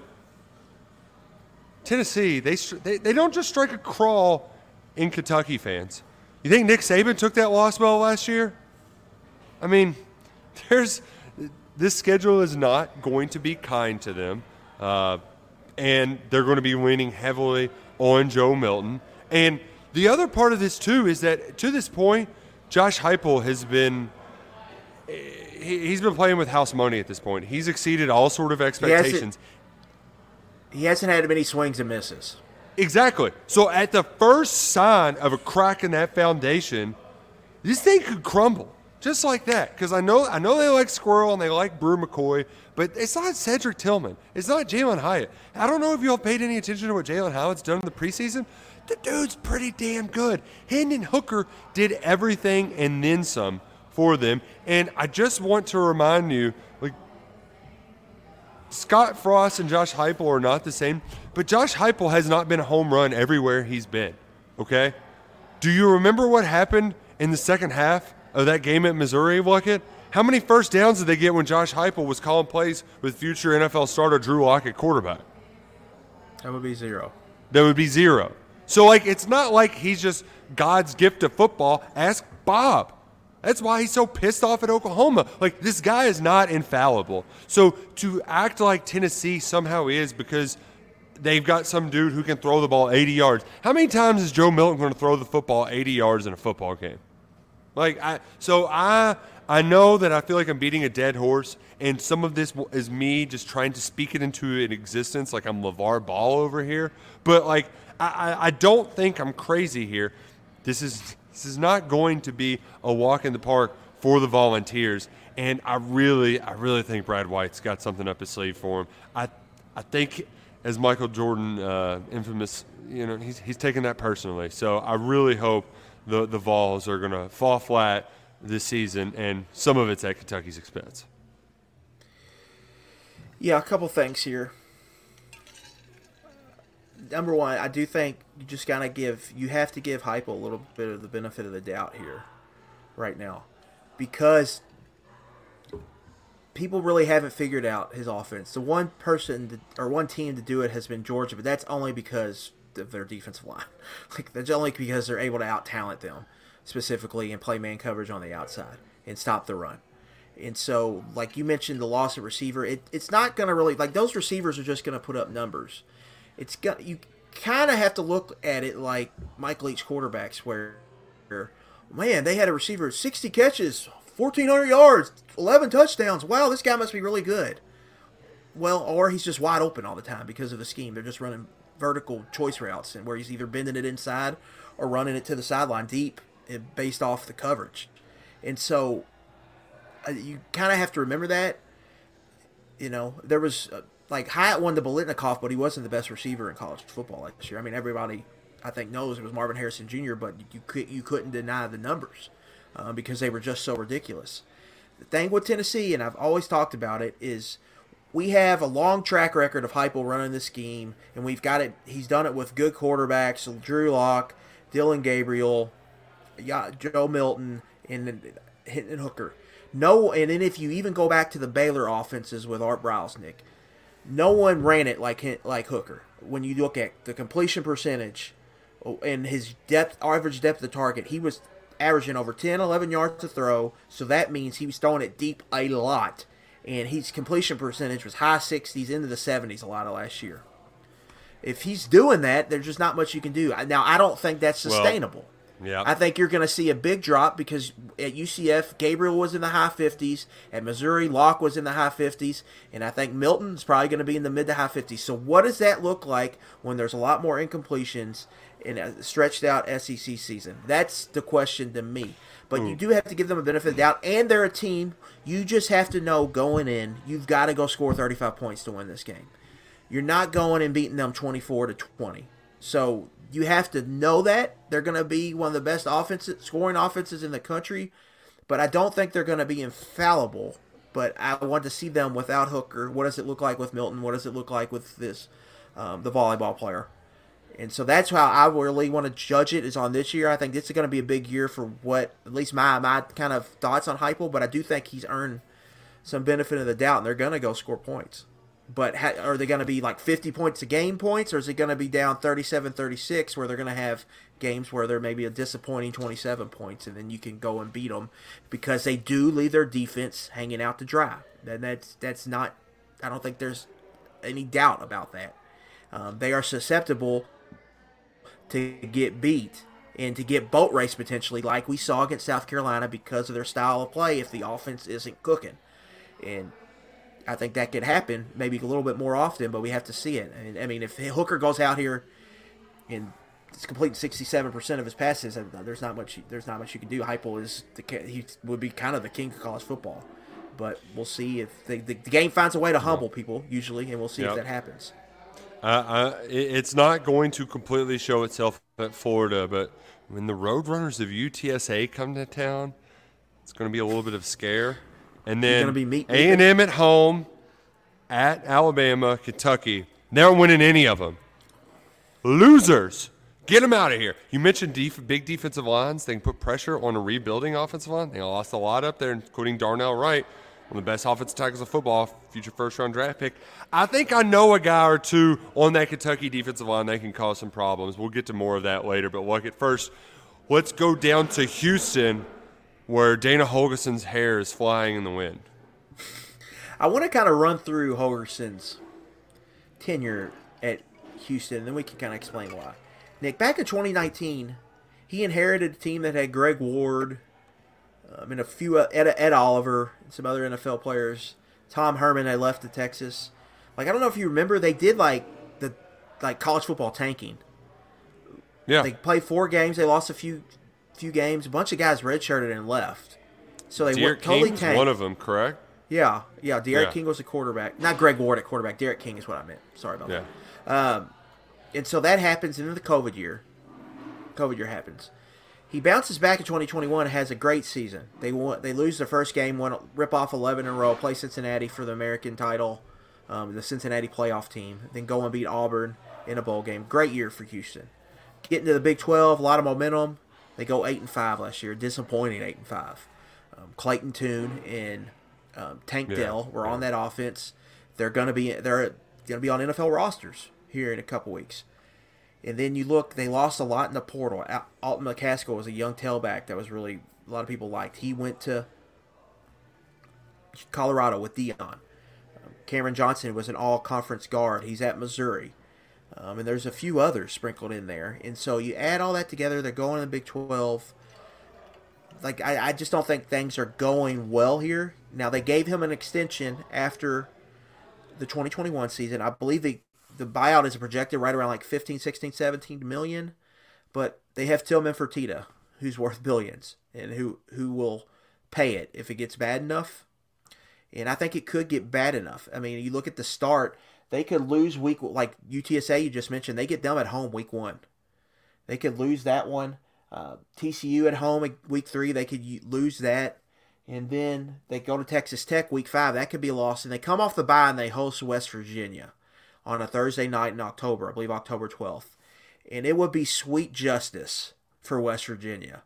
Tennessee, they, they, they don't just strike a crawl in Kentucky fans. You think Nick Saban took that loss well last year? I mean, [LAUGHS] there's this schedule is not going to be kind to them, uh, and they're going to be leaning heavily on Joe Milton. And the other part of this too is that to this point, Josh Heupel has been he's been playing with house money at this point. He's exceeded all sort of expectations. He hasn't had many swings and misses. Exactly. So at the first sign of a crack in that foundation, this thing could crumble just like that. Because I know I know they like Squirrel and they like Bru McCoy, but it's not Cedric Tillman. It's not Jalin Hyatt. I don't know if y'all paid any attention to what Jalin Hyatt's done in the preseason. The dude's pretty damn good. Hendon Hooker did everything and then some for them. And I just want to remind you, like Scott Frost and Josh Heupel are not the same, but Josh Heupel has not been a home run everywhere he's been. Okay? Do you remember what happened in the second half of that game at Missouri, Luckett? How many first downs did they get when Josh Heupel was calling plays with future NFL starter Drew Lock at quarterback? That would be zero. That would be zero. So, like, it's not like he's just God's gift to football. Ask Bob. That's why he's so pissed off at Oklahoma. Like, this guy is not infallible. So, to act like Tennessee somehow is because they've got some dude who can throw the ball 80 yards. How many times is Joe Milton going to throw the football 80 yards in a football game? Like, I, so I, I know that I feel like I'm beating a dead horse, and some of this is me just trying to speak it into an existence, like I'm LeVar Ball over here. But, like, I, I don't think I'm crazy here. This is this is not going to be a walk in the park for the Volunteers. And I really, I really think Brad White's got something up his sleeve for him. I, I think, as Michael Jordan, uh, infamous, you know, he's he's taking that personally. So I really hope the the Vols are going to fall flat this season, and some of it's at Kentucky's expense. Yeah, a couple things here. number one, I do think you just gotta give you have to give Heupel a little bit of the benefit of the doubt here, right now, because people really haven't figured out his offense. The one person to, or one team to do it has been Georgia, but that's only because of their defensive line. [LAUGHS] Like that's only because they're able to out talent them specifically and play man coverage on the outside and stop the run. And so, like you mentioned, the loss of receiver, it, it's not going to really like those receivers are just going to put up numbers. It's got you kind of have to look at it like Mike Leach quarterbacks, where man they had a receiver 60 catches, 1400 yards, 11 touchdowns. Wow, this guy must be really good. Well, or he's just wide open all the time because of the scheme. They're just running vertical choice routes, and where he's either bending it inside or running it to the sideline deep, based off the coverage. And so uh, you kind of have to remember that. You know, there was uh, like Hyatt won the Biletnikoff, but he wasn't the best receiver in college football last year. I mean, everybody I think knows it was Marvin Harrison Jr., but you could you couldn't deny the numbers uh, because they were just so ridiculous. The thing with Tennessee, and I've always talked about it, is we have a long track record of Heupel running the scheme, and we've got it. He's done it with good quarterbacks: Drew Lock, Dillon Gabriel, Joe Milton, and Hendon Hooker. No, and then if you even go back to the Baylor offenses with Art Nick, no one ran it like like Hooker. When you look at the completion percentage oh, and his depth, average depth of target, he was averaging over 10, 11 yards to throw. So that means he was throwing it deep a lot, and his completion percentage was high 60s into the 70s a lot of last year. If he's doing that, there's just not much you can do. Now, I don't think that's sustainable. Well, yeah. I think you're going to see a big drop because at UCF, Gabriel was in the high 50s. At Missouri, Lock was in the high 50s. And I think Milton's probably going to be in the mid to high 50s. So, what does that look like when there's a lot more incompletions in a stretched out SEC season? That's the question to me. But mm. you do have to give them a benefit of the doubt. And they're a team. You just have to know going in, you've got to go score 35 points to win this game. You're not going and beating them 24 to 20. So you have to know that they're going to be one of the best offenses, scoring offenses in the country, but I don't think they're going to be infallible. But I want to see them without Hooker. What does it look like with Milton? What does it look like with this, um, the volleyball player? And so that's how I really want to judge it is on this year. I think this is going to be a big year for what, at least my my kind of thoughts on Heupel. But I do think he's earned some benefit of the doubt, and they're going to go score points but ha- are they going to be like 50 points a game points or is it going to be down 37 36 where they're going to have games where they're maybe a disappointing 27 points and then you can go and beat them because they do leave their defense hanging out to dry and that's that's not i don't think there's any doubt about that um, they are susceptible to get beat and to get boat race potentially like we saw against south carolina because of their style of play if the offense isn't cooking and I think that could happen maybe a little bit more often, but we have to see it. I mean, I mean if Hooker goes out here and it's completing sixty-seven percent of his passes, uh, there's not much. There's not much you can do. Heupel is the he would be kind of the king of college football, but we'll see if the, the, the game finds a way to humble people usually, and we'll see yep. if that happens. Uh, it's not going to completely show itself at Florida, but when the Roadrunners of UTSA come to town, it's going to be a little bit of scare. And then A and M at home, at Alabama, Kentucky. They're winning any of them. Losers. Get them out of here. You mentioned def- big defensive lines. They can put pressure on a rebuilding offensive line. They lost a lot up there, including Darnell Wright, of the best offensive tackles of football, future first round draft pick. I think I know a guy or two on that Kentucky defensive line that can cause some problems. We'll get to more of that later. But look at first, let's go down to Houston where Dana Holgorsen's hair is flying in the wind. I want to kind of run through Holgorsen's tenure at Houston, and then we can kind of explain why. Nick, back in 2019, he inherited a team that had Greg Ward, um, mean, a few uh, Ed, Ed Oliver, and some other NFL players. Tom Herman had left to Texas. Like I don't know if you remember, they did like the like college football tanking. Yeah, they played four games. They lost a few few games. A bunch of guys redshirted and left. So they D'Eriq went totally tanked. one of them, correct? Yeah, yeah. D'Eriq Yeah. King was a quarterback, not Greg Ward at quarterback. D'Eriq King is what I meant. Sorry about Yeah. that. Um, and so that happens, then the COVID year. COVID year happens. He bounces back in 2021 and has a great season. They won, they lose their first game, won rip off 11 in a row, play Cincinnati for the American title, um, the Cincinnati playoff team. Then go and beat Auburn, in a bowl game. Great year for Houston. Getting to the Big 12, a lot of momentum. They go eight and five last year. Disappointing eight and five. Um, Clayton Tune and um, Tank Yeah. Dell were on that offense. They're gonna be they're gonna be on NFL rosters here in a couple weeks. And then you look, they lost a lot in the portal. Al- Alton McCaskill was a young tailback that was really a lot of people liked. He went to Colorado with Deion. Cameron Johnson was an all conference guard. He's at Missouri. Um, and there's a few others sprinkled in there. And so you add all that together, they're going to the Big 12. Like, I, I just don't think things are going well here. Now, they gave him an extension after the 2021 season. I believe the, the buyout is projected right around like 15, 16, 17 million. But they have Tillman Fertitta, who's worth billions, and who, who will pay it if it gets bad enough and I think it could get bad enough. I mean, you look at the start; they could lose week like UTSA you just mentioned. They get them at home week one. They could lose that one. Uh, TCU at home week three, they could lose that, and then they go to Texas Tech week five. That could be a loss, and they come off the bye and they host West Virginia on a Thursday night in October. I believe October twelfth, and it would be sweet justice for West Virginia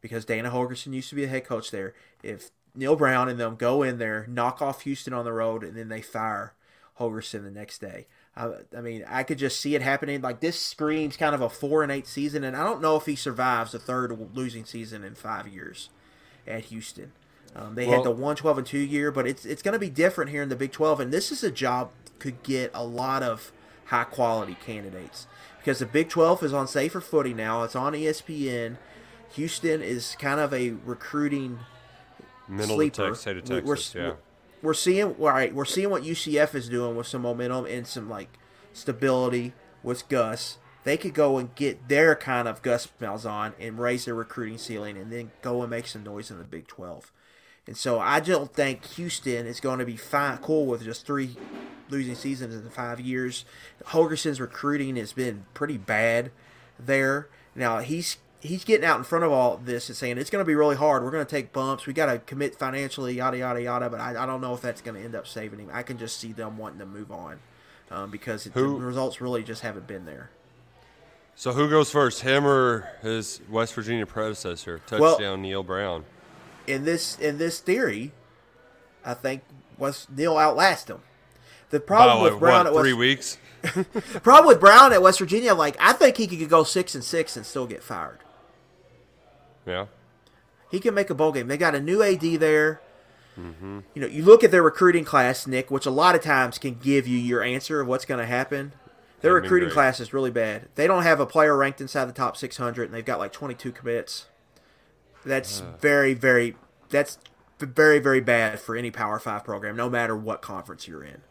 because Dana Holgorsen used to be the head coach there. If Neal Brown and them go in there, knock off Houston on the road, and then they fire Holgorsen the next day. I, I mean, I could just see it happening. Like this screams kind of a four and eight season, and I don't know if he survives a third losing season in five years at Houston. Um, they Well- had the one twelve and two year, but it's it's going to be different here in the Big Twelve, and this is a job could get a lot of high quality candidates because the Big Twelve is on safer footing now. It's on ESPN. Houston is kind of a recruiting Middle sleeper. of the state of We- we're- Texas, yeah. We're seeing all right. We're seeing what UCF is doing with some momentum and some like stability with Gus. They could go and get their kind of Gus Malzahn and raise their recruiting ceiling, and then go and make some noise in the Big Twelve. And so I don't think Houston is going to be fine, cool with just three losing seasons in five years. Holgorsen's recruiting has been pretty bad there. Now he's he's getting out in front of all this and saying it's going to be really hard. We're going to take bumps. We got to commit financially, yada yada yada. But I, I don't know if that's going to end up saving him. I can just see them wanting to move on um, because it, the results really just haven't been there. So who goes first, him or his West Virginia predecessor, Well- touchdown Neal Brown? in this in this theory, I think was Neal outlast him. The problem By with Brown what, at West, three weeks? [LAUGHS] problem with Brown at West Virginia, like I think he could go six and six and still get fired. Yeah. He can make a bowl game. They got a new AD there. Mm-hmm. You know, you look at their recruiting class, Nick, which a lot of times can give you your answer of what's going to happen. Their That'd recruiting class is really bad. They don't have a player ranked inside the top 600, and they've got like 22 commits. That's very, very. That's very, very bad for any Power Five program, no matter what conference you're in.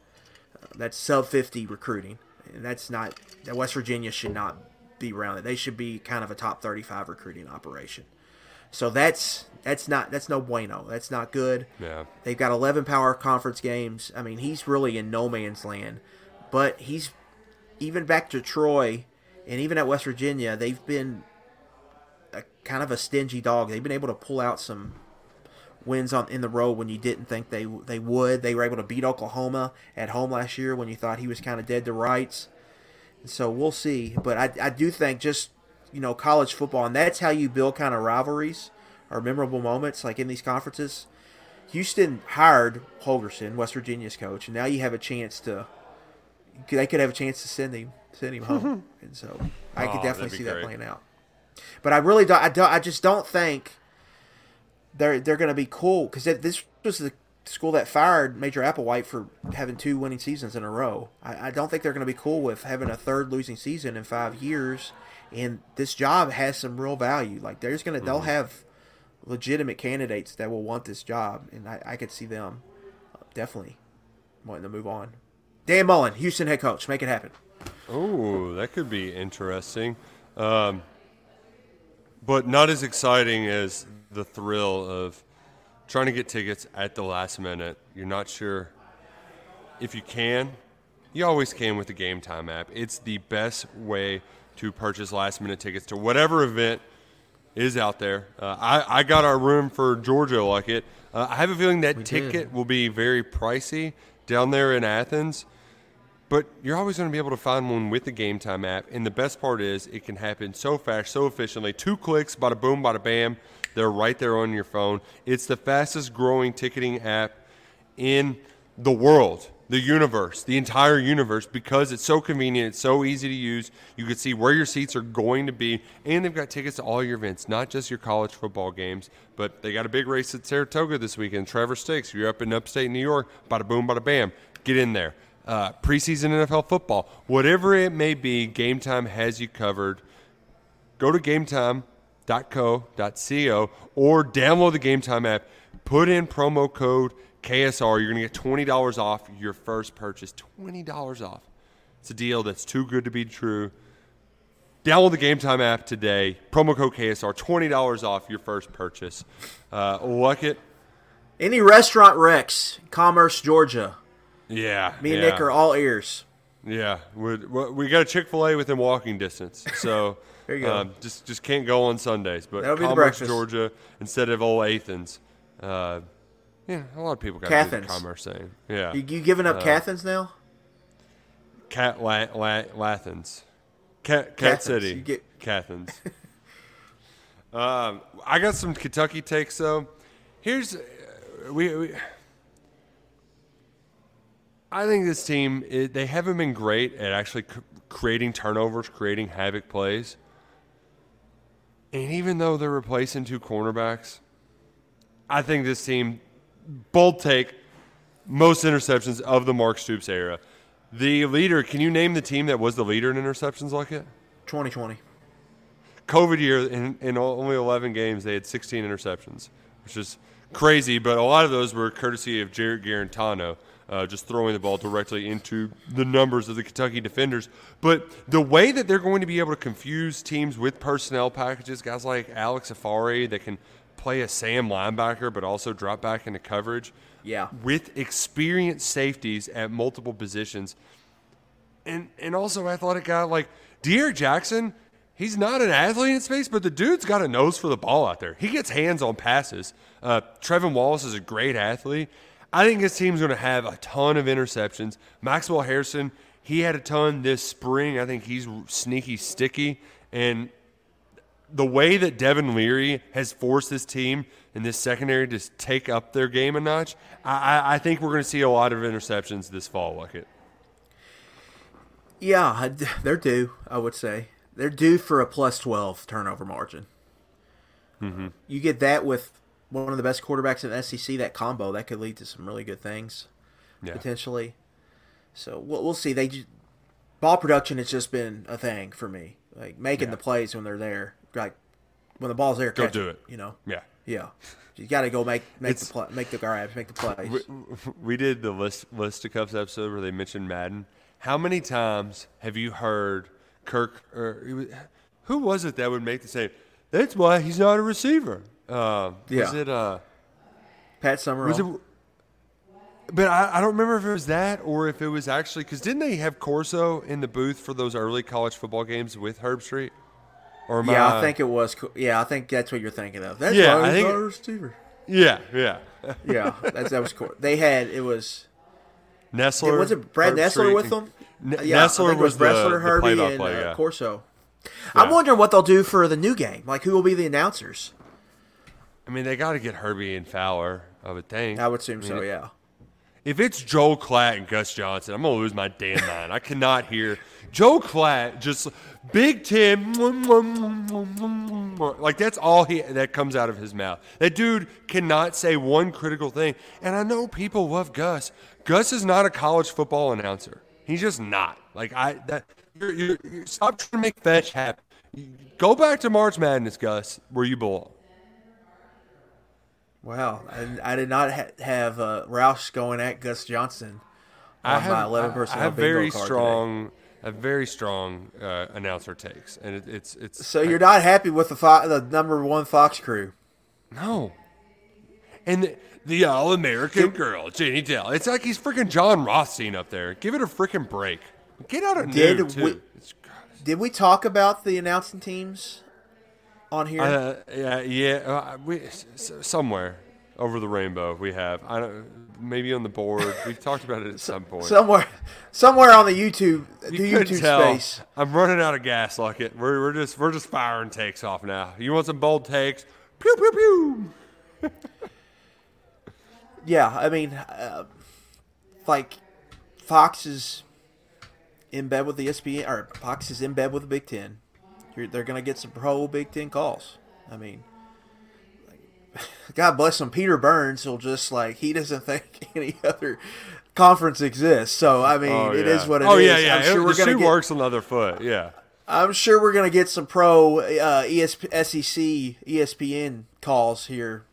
Uh, that's sub 50 recruiting, and that's not. that West Virginia should not be around it. They should be kind of a top 35 recruiting operation. So that's that's not that's no bueno. That's not good. Yeah. They've got 11 power conference games. I mean, he's really in no man's land. But he's even back to Troy and even at West Virginia, they've been a kind of a stingy dog. They've been able to pull out some wins on in the road when you didn't think they they would. They were able to beat Oklahoma at home last year when you thought he was kind of dead to rights. And so we'll see. But I, I do think just you know college football, and that's how you build kind of rivalries or memorable moments like in these conferences. Houston hired Holgorsen, West Virginia's coach, and now you have a chance to. They could have a chance to send him send him home, [LAUGHS] and so I Oh, could definitely see that playing out. But I really don't. I, don't, I just don't think they're they're going to be cool because this was the school that fired Major Applewhite for having two winning seasons in a row. I, I don't think they're going to be cool with having a third losing season in five years. And this job has some real value. Like there's going to they'll have legitimate candidates that will want this job, and I, I could see them uh, definitely wanting to move on. Dan Mullen, Houston head coach, make it happen. Oh, that could be interesting. Um, but not as exciting as the thrill of trying to get tickets at the last minute. You're not sure if you can. You always can with the Gametime app. It's the best way to purchase last minute tickets to whatever event is out there. Uh, I, I got our room for Georgia like it. Uh, I have a feeling that did. ticket will be very pricey down there in Athens. but you're always going to be able to find one with the Gametime app. And the best part is it can happen so fast, so efficiently. Two clicks, bada boom, bada bam. They're right there on your phone. It's the fastest growing ticketing app in the world, the universe, the entire universe, because it's so convenient, it's so easy to use. You can see where your seats are going to be, and they've got tickets to all your events, not just your college football games, but they got a big race at Saratoga this weekend. Travers Stakes, you're up in upstate New York, bada boom, bada bam, get in there. Uh, preseason NFL football, whatever it may be, Gametime has you covered. Go to gametime.co.co or download the Gametime app. Put in promo code KSR. You're going to get $20 off your first purchase. $20 off. It's a deal that's too good to be true. Download the Gametime app today. Promo code KSR. $20 off your first purchase. Uh, look it. Any restaurant Rex, Commerce, Georgia. Yeah. Me and yeah. Nick are all ears. Yeah, we we got a Chick Fil A within walking distance, so [LAUGHS] There you go. Um, just just can't go on Sundays. But That'll be the Commerce, breakfast. Georgia, instead of old Athens. Uh, yeah, a lot of people got to do the. Commerce thing. Yeah, You, you giving up Cathans now? Cat la, la, Cat Cat. City, You get- [LAUGHS] um, I got some Kentucky takes though. Here's uh, we. we I think this team it, they haven't been great at actually c- creating turnovers, creating havoc plays. And even though they're replacing two cornerbacks, I think this team bold take most interceptions of the Mark Stoops era. The leader, can you name the team that was the leader in interceptions like it? 2020. COVID year, in, in only 11 games, they had 16 interceptions, which is crazy, but a lot of those were courtesy of Jarrett Guarantano, uh, just throwing the ball directly into the numbers of the Kentucky defenders. But the way that they're going to be able to confuse teams with personnel packages, guys like Alex Afari that can play a Sam linebacker but also drop back into coverage, Yeah. with experienced safeties at multiple positions, and and also athletic guy like Deere Jackson. He's not an athlete in space, but the dude's got a nose for the ball out there. He gets hands on passes. Uh, Trevin Wallace is a great athlete. I think his team's going to have a ton of interceptions. Maxwell Hairston, he had a ton this spring. I think he's sneaky sticky. And the way that Devin Leary has forced this team in this secondary to take up their game a notch, I, I, I think we're going to see a lot of interceptions this fall. Like it. Yeah, they're due, I would say. They're due for a plus 12 turnover margin. Mm-hmm. You get that with one of the best quarterbacks in the SEC, that combo, that could lead to some really good things, Yeah. potentially. So we'll, we'll see. They Ball production has just been a thing for me. Like making Yeah. the plays when they're there. Like when the ball's there, Go catch do it. You know? Yeah. Yeah. You got to go make make It's- the play, make the grabs, make the plays. We, [LAUGHS] we did the list list of cups episode where they mentioned Madden. How many times have you heard Kirk er, or who was it that would make the same? That's why he's not a receiver. Uh, Was it? Uh, Pat Summerall. was it? But I, I don't remember if it was that or if it was actually because didn't they have Corso in the booth for those early college football games with Herbstreit? Or yeah, I, I think it was. Yeah, I think that's what you're thinking of. That's Yeah, I think- receiver. Yeah, yeah. [LAUGHS] Yeah, that's, that was cool. They had it was Nessler was it Brad Herb Nessler Street, with them? N- yeah, Nessler it was, Bressler, the, Herbie, the and uh, yeah. Corso. I'm wondering what they'll do for the new game. Like, who will be the announcers? I mean, they got to get Herbie and Fowler. I would think. I would assume I so. Yeah. If it's Joel Klatt and Gus Johnson, I'm gonna lose my damn mind. I cannot hear Joel Klatt just Big Tim, like that's all he that comes out of his mouth. That dude cannot say one critical thing. And I know people love Gus. Gus is not a college football announcer. He's just not. Like I that you're, you're, you stop trying to make fetch happen. Go back to March Madness, Gus, where you belong. Wow, I, I did not ha- have uh, Roush going at Gus Johnson on I have, my 11 I- personnel I have very strong, a very strong uh, announcer takes, and it, it's it's. So you're not happy with the fo- the number one Fox crew? no. And the, the all American girl, Jenny Dell. It's like he's freaking John Rothstein up there. Give it a freaking break. Get out of Did new too. we- It's- Did we talk about the announcing teams on here? uh, yeah, yeah. Uh, we somewhere. over the rainbow. We have. I don't. Maybe on the board. [LAUGHS] We've talked about it at some point. Somewhere, somewhere on the YouTube, the You couldn't YouTube tell. space. I'm running out of gas, like it. We're, we're just we're just firing takes off now. You want some bold takes? Pew pew pew. [LAUGHS] Yeah, I mean, uh, like Fox is in bed with the ESPN, or Fox is in bed with the Big Ten. You're, they're going to get some pro Big Ten calls. I mean, [LAUGHS] God bless him. Peter Burns will just like he doesn't [LAUGHS] think any other conference exists. So I mean, Oh, it is what it is. oh yeah, yeah. I'm sure It- we're going shoe to get. works on the other foot. Yeah. I'm sure we're going to get some pro uh, ESP, SEC, ESPN calls here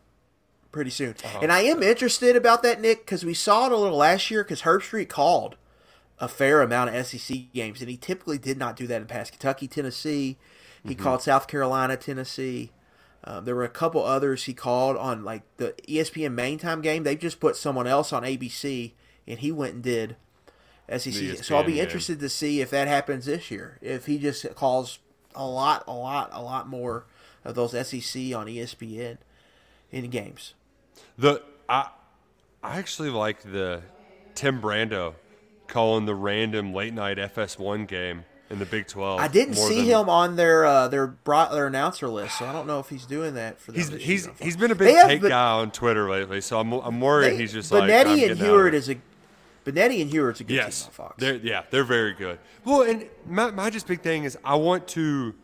pretty soon. Uh-huh. And I am interested about that, Nick, because we saw it a little last year because Herbstreit called a fair amount of SEC games, and he typically did not do that in past. Kentucky, Tennessee, he Mm-hmm. called South Carolina, Tennessee. Um, there were a couple others he called on like the ESPN main time game. They just put someone else on ABC, and he went and did SEC. So I'll be game. interested to see if that happens this year. If he just calls a lot, a lot, a lot more of those SEC on ESPN in games. The I I actually like the Tim Brando calling the random late night FS1 game in the Big 12. I didn't see than- him on their uh, their brought their announcer list, so I don't know if he's doing that for them. He's he's year. he's been a big take guy on Twitter lately, so I'm I'm worried They- he's just like Benetti and getting out of Huard it. is a Benetti and Huard's a good yes, team on Fox. they're yeah they're very good. Well, and my my just big thing is I want to,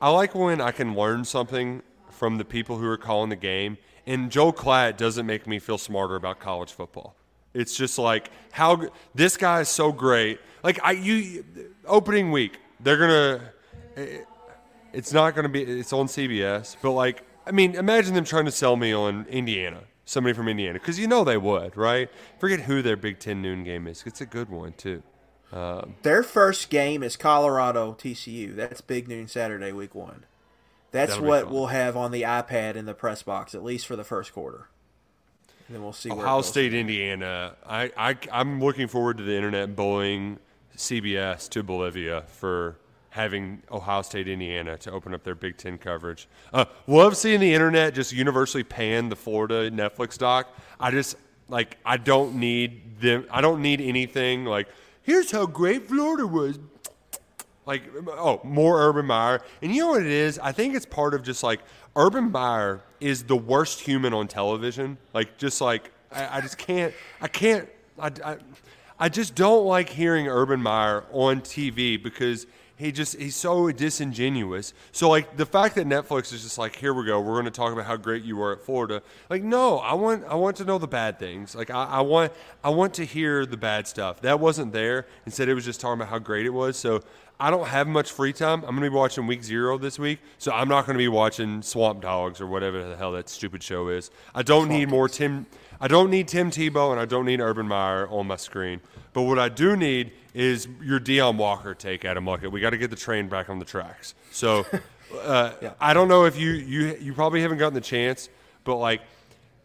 I like when I can learn something from the people who are calling the game. And Joel Klatt doesn't make me feel smarter about college football. It's just like how this guy is so great. Like I you opening week they're gonna eh, it's not going to be it's on CBS, but like I mean, imagine them trying to sell me on Indiana, somebody from Indiana, because you know they would, right? Forget who their Big Ten noon game is. It's a good one too. Um, their first game is Colorado TCU. That's big noon Saturday, week one. That's what fun. we'll have on the iPad in the press box, at least for the first quarter. And then we'll see Ohio. State, Indiana. I, I I'm looking forward to the internet bullying CBS to Bolivia for having Ohio State, Indiana to open up their Big Ten coverage. Uh, love seeing the internet just universally pan the Florida Netflix doc. I just like I don't need them. I don't need anything like here's how great Florida was. Like oh, more Urban Meyer, and you know what it is? I think it's part of just like Urban Meyer is the worst human on television. Like just like I, I just can't. I can't. I, I, I just don't like hearing Urban Meyer on TV because he just he's so disingenuous. So like the fact that Netflix is just like, here we go, we're going to talk about how great you were at Florida. Like no, I want I want to know the bad things. Like I, I want I want to hear the bad stuff. That wasn't there. Instead, it was just talking about how great it was. So. I don't have much free time. I'm going to be watching Week Zero this week, so I'm not going to be watching Swamp Dogs or whatever the hell that stupid show is. I don't need more Tim. I don't need Tim Tebow and I don't need Urban Meyer on my screen. But what I do need is your Deone Walker take, Adam Luckett. We got to get the train back on the tracks. So [LAUGHS] uh, I don't know if you you you probably haven't gotten the chance, but like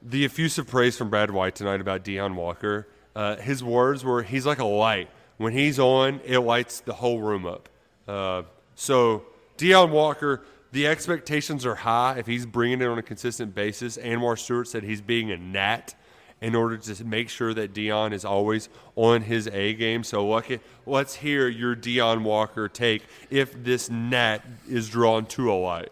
the effusive praise from Brad White tonight about Deone Walker. Uh, his words were, "He's like a light. When he's on, it lights the whole room up." Uh, so Deone Walker, the expectations are high if he's bringing it on a consistent basis. Anwar Stewart said he's being a gnat in order to make sure that Deone is always on his A game. So let's hear your Deone Walker take if this gnat is drawn to a light.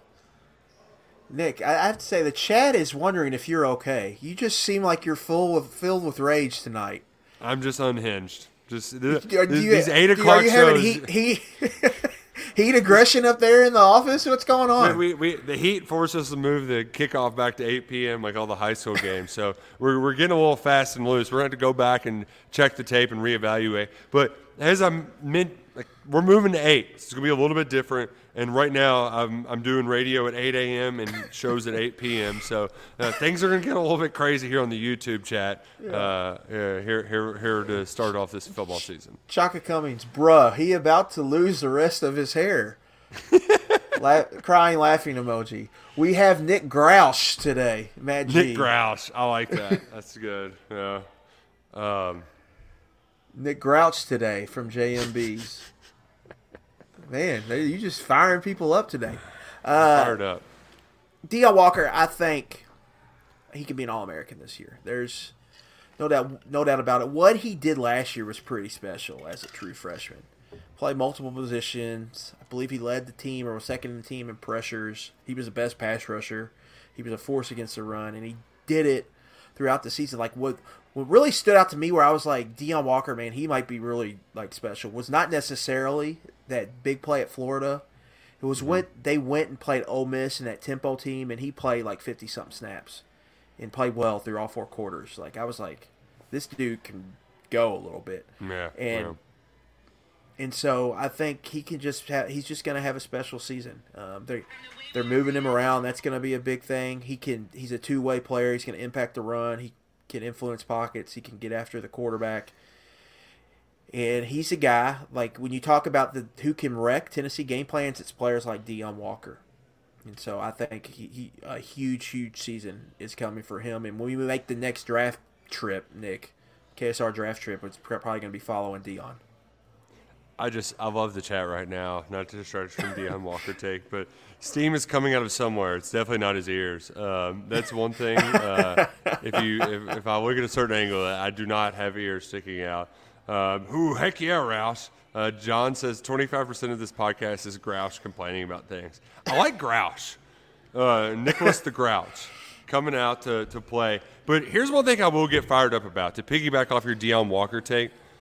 Nick, I I have to say the chat is wondering if you're okay. You just seem like you're full of filled with rage tonight. I'm just unhinged. Just you- these eight o'clock Are you shows. heat, heat, [LAUGHS] heat aggression up there in the office? What's going on? we, we, the heat forced us to move the kickoff back to 8 p.m. like all the high school games. So we're, we're getting a little fast and loose. We're going to to go back and check the tape and reevaluate. But as I'm mid, like we're moving to 8. It's going to be a little bit different. And right now I'm, I'm doing radio at 8 a.m. and shows at 8 p.m. So uh, things are going to get a little bit crazy here on the YouTube chat uh, yeah, here, here, here to start off this football season. Chaka Cummings, bruh, he about to lose the rest of his hair. [LAUGHS] La- crying, laughing emoji. We have Nick Grouch today, Matt G. Nick Grouch. I like that. That's good. Yeah. Um, Nick Grouch today from JMB's. Man, they- you just firing people up today. Uh, fired up. Deone Walker, I think, he can be an All American this year. There's no doubt, no doubt about it. What he did last year was pretty special as a true freshman. Played multiple positions. I believe he led the team or was second in the team in pressures. He was the best pass rusher. He was a force against the run, and he did it throughout the season. Like what what really stood out to me, where I was like, Deone Walker, man, he might be really like special. Was not necessarily that big play at Florida. It was mm-hmm. when they went and played Ole Miss in that tempo team, and he played like fifty something snaps, and played well through all four quarters. Like I was like, this dude can go a little bit. Yeah. And yeah. and so I think he can just have, he's just going to have a special season. Um, they they're moving him around. That's going to be a big thing. He can he's a two way player. He's going to impact the run. He can influence pockets. He can get after the quarterback. And he's a guy like when you talk about the who can wreck Tennessee game plans, it's players like Deone Walker. And so I think he, he a huge, huge season is coming for him. And when we make the next draft trip, Nick, KSR draft trip, it's probably going to be following Deone. I just I love the chat right now. Not to stretch from Deone Walker take, but steam is coming out of somewhere. It's definitely not his ears. Um, that's one thing. Uh, if you if, if, I look at a certain angle, I do not have ears sticking out. Um, ooh, heck yeah, Roush. Uh, John says 25% of this podcast is Grouch complaining about things. I like Grouch. Uh, Nicholas the Grouch coming out to, to play. But here's one thing I will get fired up about to piggyback off your Deone Walker take.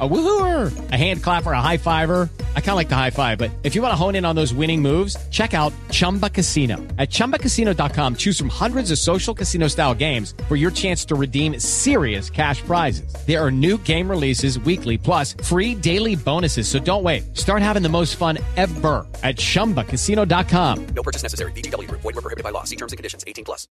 A woohooer, a hand clapper, a high fiver. I kind of like the high five, but if you want to hone in on those winning moves, check out Chumba Casino. At ChumbaCasino.com, choose from hundreds of social casino style games for your chance to redeem serious cash prizes. There are new game releases weekly, plus free daily bonuses. So don't wait. Start having the most fun ever at ChumbaCasino.com. No purchase necessary. VGW. Void were prohibited by law. See terms and conditions. 18 plus.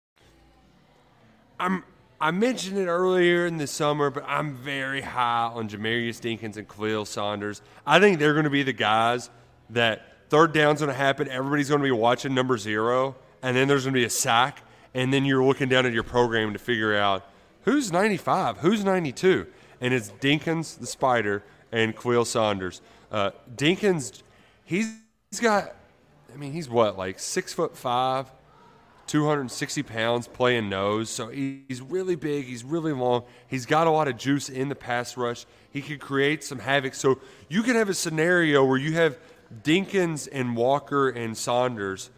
I'm I mentioned it earlier in the summer, but I'm very high on Jamarius Dinkins and Khalil Saunders. I think they're going to be the guys that third down's going to happen. Everybody's going to be watching number zero, and then there's going to be a sack, and then you're looking down at your program to figure out who's 95, who's 92, and it's Dinkins, the Spider, and Khalil Saunders. Uh, Dinkins, he's got, I mean, he's what, like six foot five, 260 pounds playing nose. So he's really big. He's really long. He's got a lot of juice in the pass rush. He could create some havoc. So you can have a scenario where you have Dinkins and Walker and Saunders.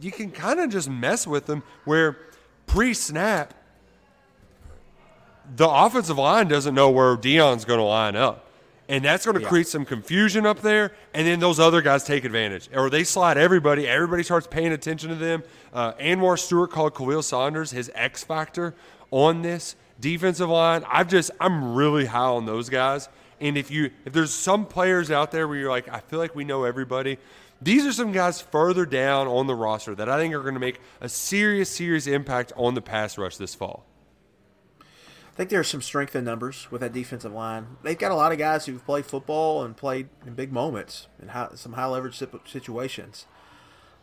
You can kind of just mess with them where pre snap, the offensive line doesn't know where Deone's going to line up and that's going to yeah. create some confusion up there. And then those other guys take advantage, or they slide everybody. Everybody starts paying attention to them. Uh, Anwar Stewart called Khalil Saunders his X factor on this defensive line. I've just I'm really high on those guys. And if you if there's some players out there where you're like, I feel like we know everybody. These are some guys further down on the roster that I think are going to make a serious, serious impact on the pass rush this fall. Think there's some strength in numbers with that defensive line. They've got a lot of guys who've played football and played in big moments and some high leverage situations.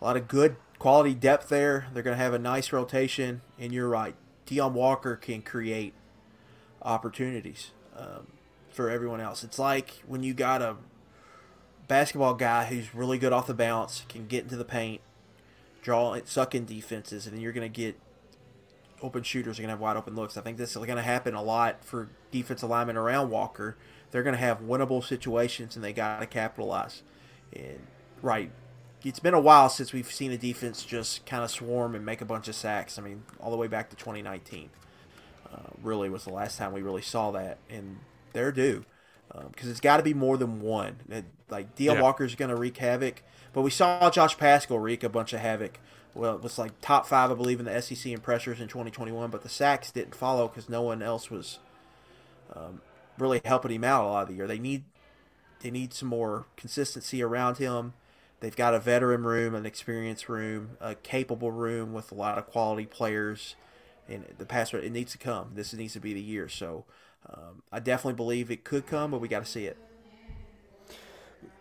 A lot of good quality depth there. They're going to have a nice rotation, and you're right. Deone Walker can create opportunities um, for everyone else. It's like when you got a basketball guy who's really good off the bounce, can get into the paint, draw, suck in defenses, and then you're going to get open shooters are going to have wide open looks. I think this is going to happen a lot for defensive linemen around Walker. They're going to have winnable situations, and they got to capitalize. And right, it's been a while since we've seen a defense just kind of swarm and make a bunch of sacks. I mean, all the way back to 2019, uh, really was the last time we really saw that, and they're due because um, it's got to be more than one. It, like Deone yeah. Walker's going to wreak havoc, but we saw Josh Paschal wreak a bunch of havoc well, it was like top five, I believe, in the SEC in pressures in 2021, but the sacks didn't follow because no one else was um, really helping him out a lot of the year. They need they need some more consistency around him. They've got a veteran room, an experienced room, a capable room with a lot of quality players, and the pass it needs to come. This needs to be the year. So um, I definitely believe it could come, but we got to see it.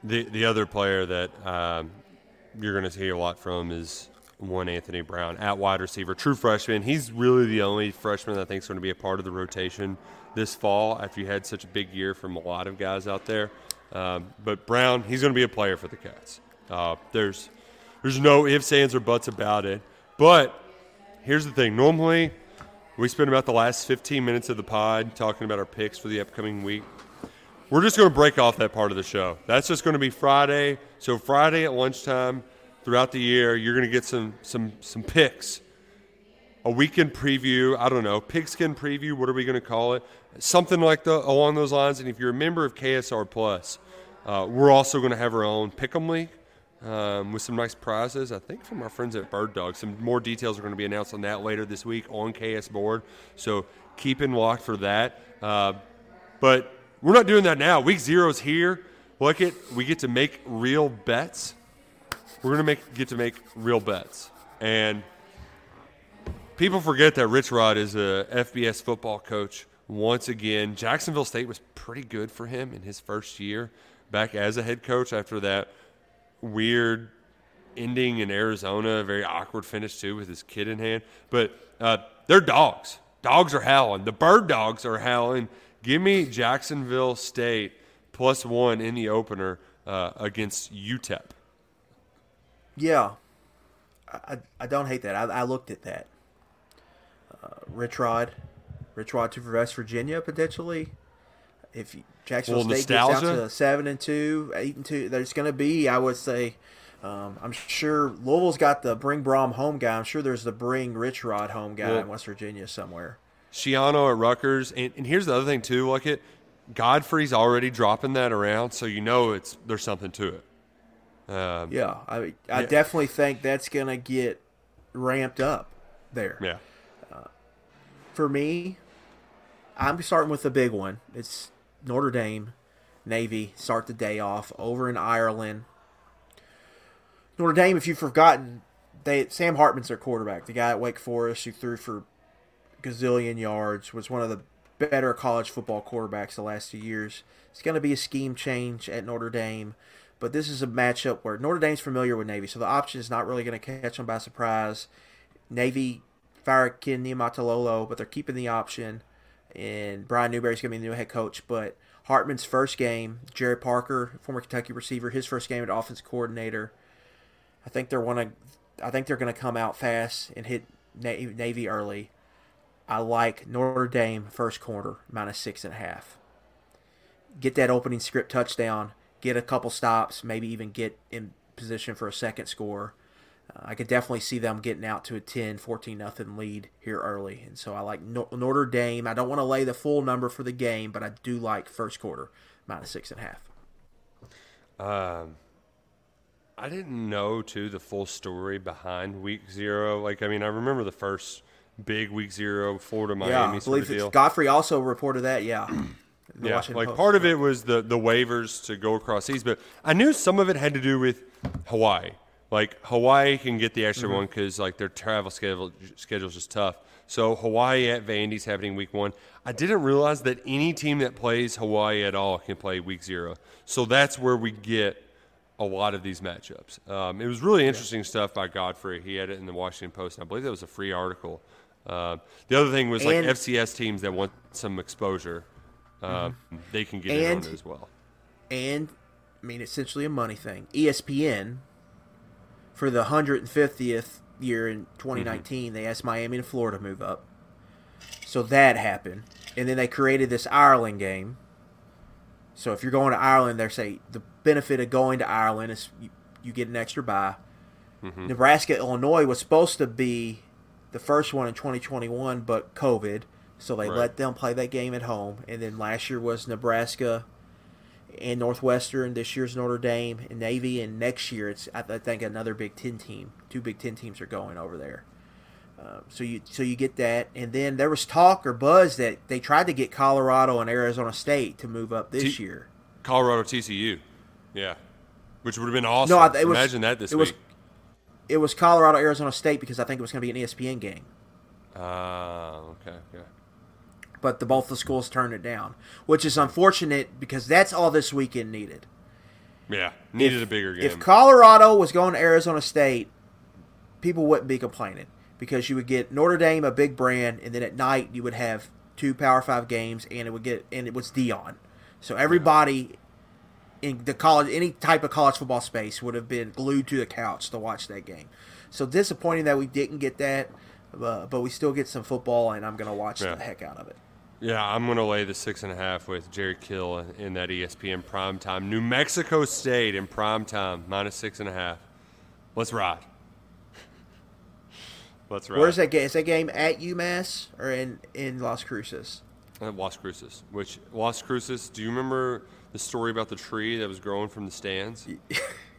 The the other player that um, you're going to hear a lot from is one Anthony Brown at wide receiver, true freshman. He's really the only freshman that I think is going to be a part of the rotation this fall after you had such a big year from a lot of guys out there. Um, but Brown, he's going to be a player for the Cats. Uh, there's there's no ifs, ands, or buts about it. But here's the thing: normally we spend about the last 15 minutes of the pod talking about our picks for the upcoming week. We're just going to break off that part of the show. That's just going to be Friday. So Friday at lunchtime throughout the year, you're going to get some some some picks. A weekend preview, I don't know, pigskin preview, what are we going to call it? Something like the along those lines. And if you're a member of KSR Plus, uh, we're also going to have our own pick'em league um, with some nice prizes. I think from our friends at Bird Dog. Some more details are going to be announced on that later this week on KS Board. So keep in lock for that. Uh, but we're not doing that now. Week zero is here. Look it, we get to make real bets. We're gonna make get to make real bets, and people forget that Rich Rod is a FBS football coach. Once again, Jacksonville State was pretty good for him in his first year back as a head coach. After that weird ending in Arizona, a very awkward finish too with his kid in hand. But uh, they're dogs. Dogs are howling. The bird dogs are howling. Give me Jacksonville State plus one in the opener uh, against UTEP. Yeah, I, I don't hate that. I, I looked at that. Uh, Rich Rod, Rich Rod to West Virginia potentially. If you, Jacksonville Little State gets out to seven and two, eight and two, there's going to be, I would say, um, I'm sure Louisville's got the bring Brohm home guy. I'm sure there's the bring Rich Rod home guy Well- in West Virginia somewhere. Schiano at Rutgers, and, and here's the other thing too. Look at Godfrey's already dropping that around, so you know it's there's something to it. Um, Yeah, I I Yeah. definitely think that's going to get ramped up there. yeah. for me, I'm starting with the big one. It's Notre Dame, Navy. Start the day off over in Ireland. Notre Dame, if you've forgotten, they Sam Hartman's their quarterback. The guy at Wake Forest who threw for gazillion yards was one of the better college football quarterbacks the last few years. It's going to be a scheme change at Notre Dame, but this is a matchup where Notre Dame's familiar with Navy, so the option is not really going to catch them by surprise. Navy fired Ken Niumatalolo, but they're keeping the option. And Brian Newberry's going to be the new head coach. But Hartman's first game, Gerad Parker, former Kentucky receiver, his first game at offense coordinator. I think they're I think they're going to come out fast and hit Navy early. I like Notre Dame first quarter minus six and a half. Get that opening script touchdown. Get a couple stops. Maybe even get in position for a second score. Uh, I could definitely see them getting out to a 10, 14 nothing lead here early. And so I like Notre Dame. I don't want to lay the full number for the game, but I do like first quarter minus six and a half. Um, I didn't know too the full story behind Week Zero. Like, I mean, I remember the first big Week Zero, Florida Miami. yeah, I sort believe of deal. Godfrey also reported that. Yeah, yeah, Washington like Post. part of it was the the waivers to go across seas, but I knew some of it had to do with Hawaii. Like Hawaii can get the extra Mm-hmm. one because like their travel schedule schedule's just tough. So Hawaii at Vandy's happening week one. I didn't realize that any team that plays Hawaii at all can play week zero. So that's where we get a lot of these matchups. Um, it was really interesting stuff by Godfrey. He had it in the Washington Post, and I believe that was a free article. Um the other thing was like FCS teams that want some exposure, um, they can get in on it as well. and I mean essentially a money thing. ESPN for the 150th year in 2019, mm-hmm. they asked Miami and Florida to move up. So that happened, and then they created this Ireland game. So if you're going to Ireland, they say the benefit of going to Ireland is you, you get an extra bye. Mm-hmm. Nebraska Illinois was supposed to be the first one in 2021, but COVID, so they Right. let them play that game at home. And then last year was Nebraska and Northwestern. This year's Notre Dame and Navy, and next year it's I I think another Big Ten team. Two Big Ten teams are going over there. Um, so you so you get that, and then there was talk or buzz that they tried to get Colorado and Arizona State to move up this T- year. Colorado TCU, yeah, which would have been awesome. No, I- was- Imagine that this it was- week. It was Colorado Arizona State because I think it was going to be an ESPN game, Ah, okay, okay. But the both the schools turned it down, which is unfortunate because that's all this weekend needed. Yeah, needed if, a bigger game. If Colorado was going to Arizona State, people wouldn't be complaining because you would get Notre Dame, a big brand, and then at night you would have two Power Five games, and it would get and it was Deion. So everybody in the college, any type of college football space would have been glued to the couch to watch that game. So disappointing that we didn't get that, uh, but we still get some football, and I'm going to watch Yeah. the heck out of it. Yeah, I'm going to lay the six and a half with Jerry Kill in that ESPN prime time. New Mexico State in prime time, minus six and a half. Let's ride. Let's ride. Where's that game? Is that game at UMass or in in Las Cruces? At Las Cruces. Which Las Cruces? Do you remember the story about the tree that was growing from the stands? [LAUGHS]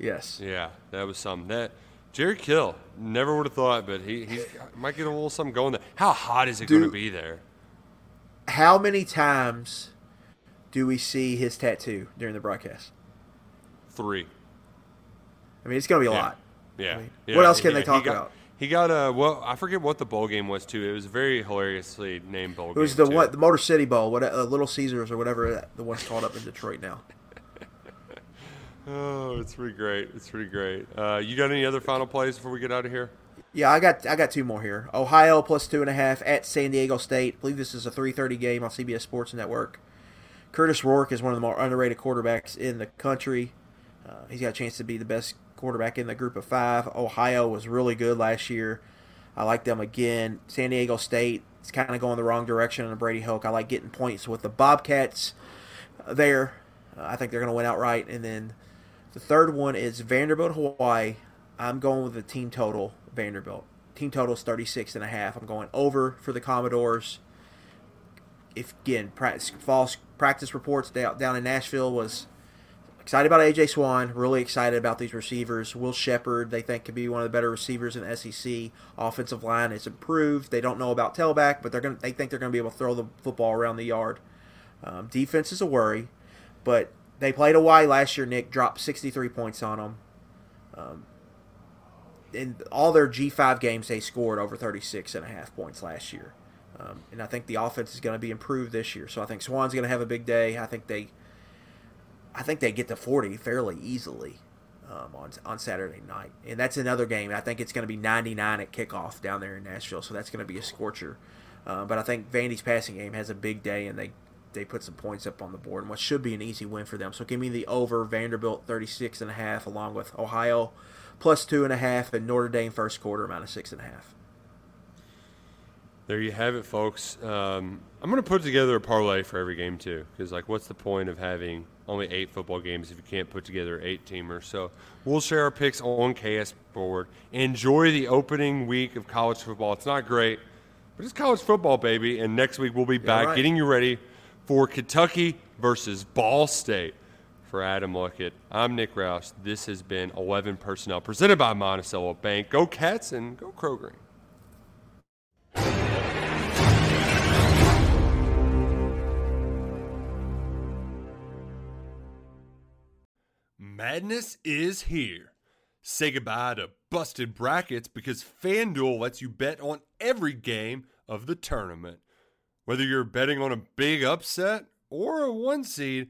Yes. Yeah, that was something. That Jerry Kill never would have thought, but he he might get a little something going there. How hot is it going to be there? How many times do we see his tattoo during the broadcast? Three. I mean, it's going to be a Yeah. lot. Yeah. mean, yeah. what else can they he talk got- about? He got a well. I forget what the bowl game was too. It was a very hilariously named bowl game. It was the too. one, the Motor City Bowl, what uh, Little Caesars or whatever the one's called up in Detroit now. [LAUGHS] Oh, it's pretty great. It's pretty great. Uh, you got any other final plays before we get out of here? Yeah, I got I got two more here. Ohio plus two and a half at San Diego State. I believe this is a three thirty game on CBS Sports Network. Kurtis Rourke is one of the more underrated quarterbacks in the country. Uh, he's got a chance to be the best quarterback in the group of five. Ohio was really good last year. I like them again. San Diego State is kind of going the wrong direction under Brady Hoke. I like getting points with the Bobcats there. Uh, I think they're going to win outright. And then the third one is Vanderbilt, Hawaii. I'm going with the team total, Vanderbilt. Team total is 36 and a half. I'm going over for the Commodores. If again, practice, false practice reports down, in Nashville was excited about AJ Swann, really excited about these receivers. Will Sheppard, they think could be one of the better receivers in SEC. Offensive line is improved. They don't know about tailback, but they're going they think they're going to be able to throw the football around the yard. Um, defense is a worry, but they played Hawaii last year. Nick dropped 63 points on them. Um, in all their G5 games, they scored over 36 and a half points last year. Um, and I think the offense is going to be improved this year. So I think Swann's going to have a big day. I think they, I think they get to 40 fairly easily um, on on Saturday night. And that's another game. I think it's going to be 99 at kickoff down there in Nashville. So that's going to be a scorcher. Uh, but I think Vandy's passing game has a big day, and they they put some points up on the board, and what should be an easy win for them. So give me the over Vanderbilt 36 and a half, along with Ohio plus two and a half, and Notre Dame first quarter minus six and a half. There you have it, folks. Um, I'm going to put together a parlay for every game too, because like, what's the point of having only eight football games if you can't put together eight teamers? So we'll share our picks on KS Board. Enjoy the opening week of college football. It's not great, but it's college football, baby. And next week we'll be back right. getting you ready for Kentucky versus Ball State. For Adam Luckett, I'm Nick Roush. This has been 11 Personnel presented by Monticello Bank. Go Cats and go Kroger. Madness is here. Say goodbye to busted brackets because FanDuel lets you bet on every game of the tournament. Whether you're betting on a big upset or a one seed,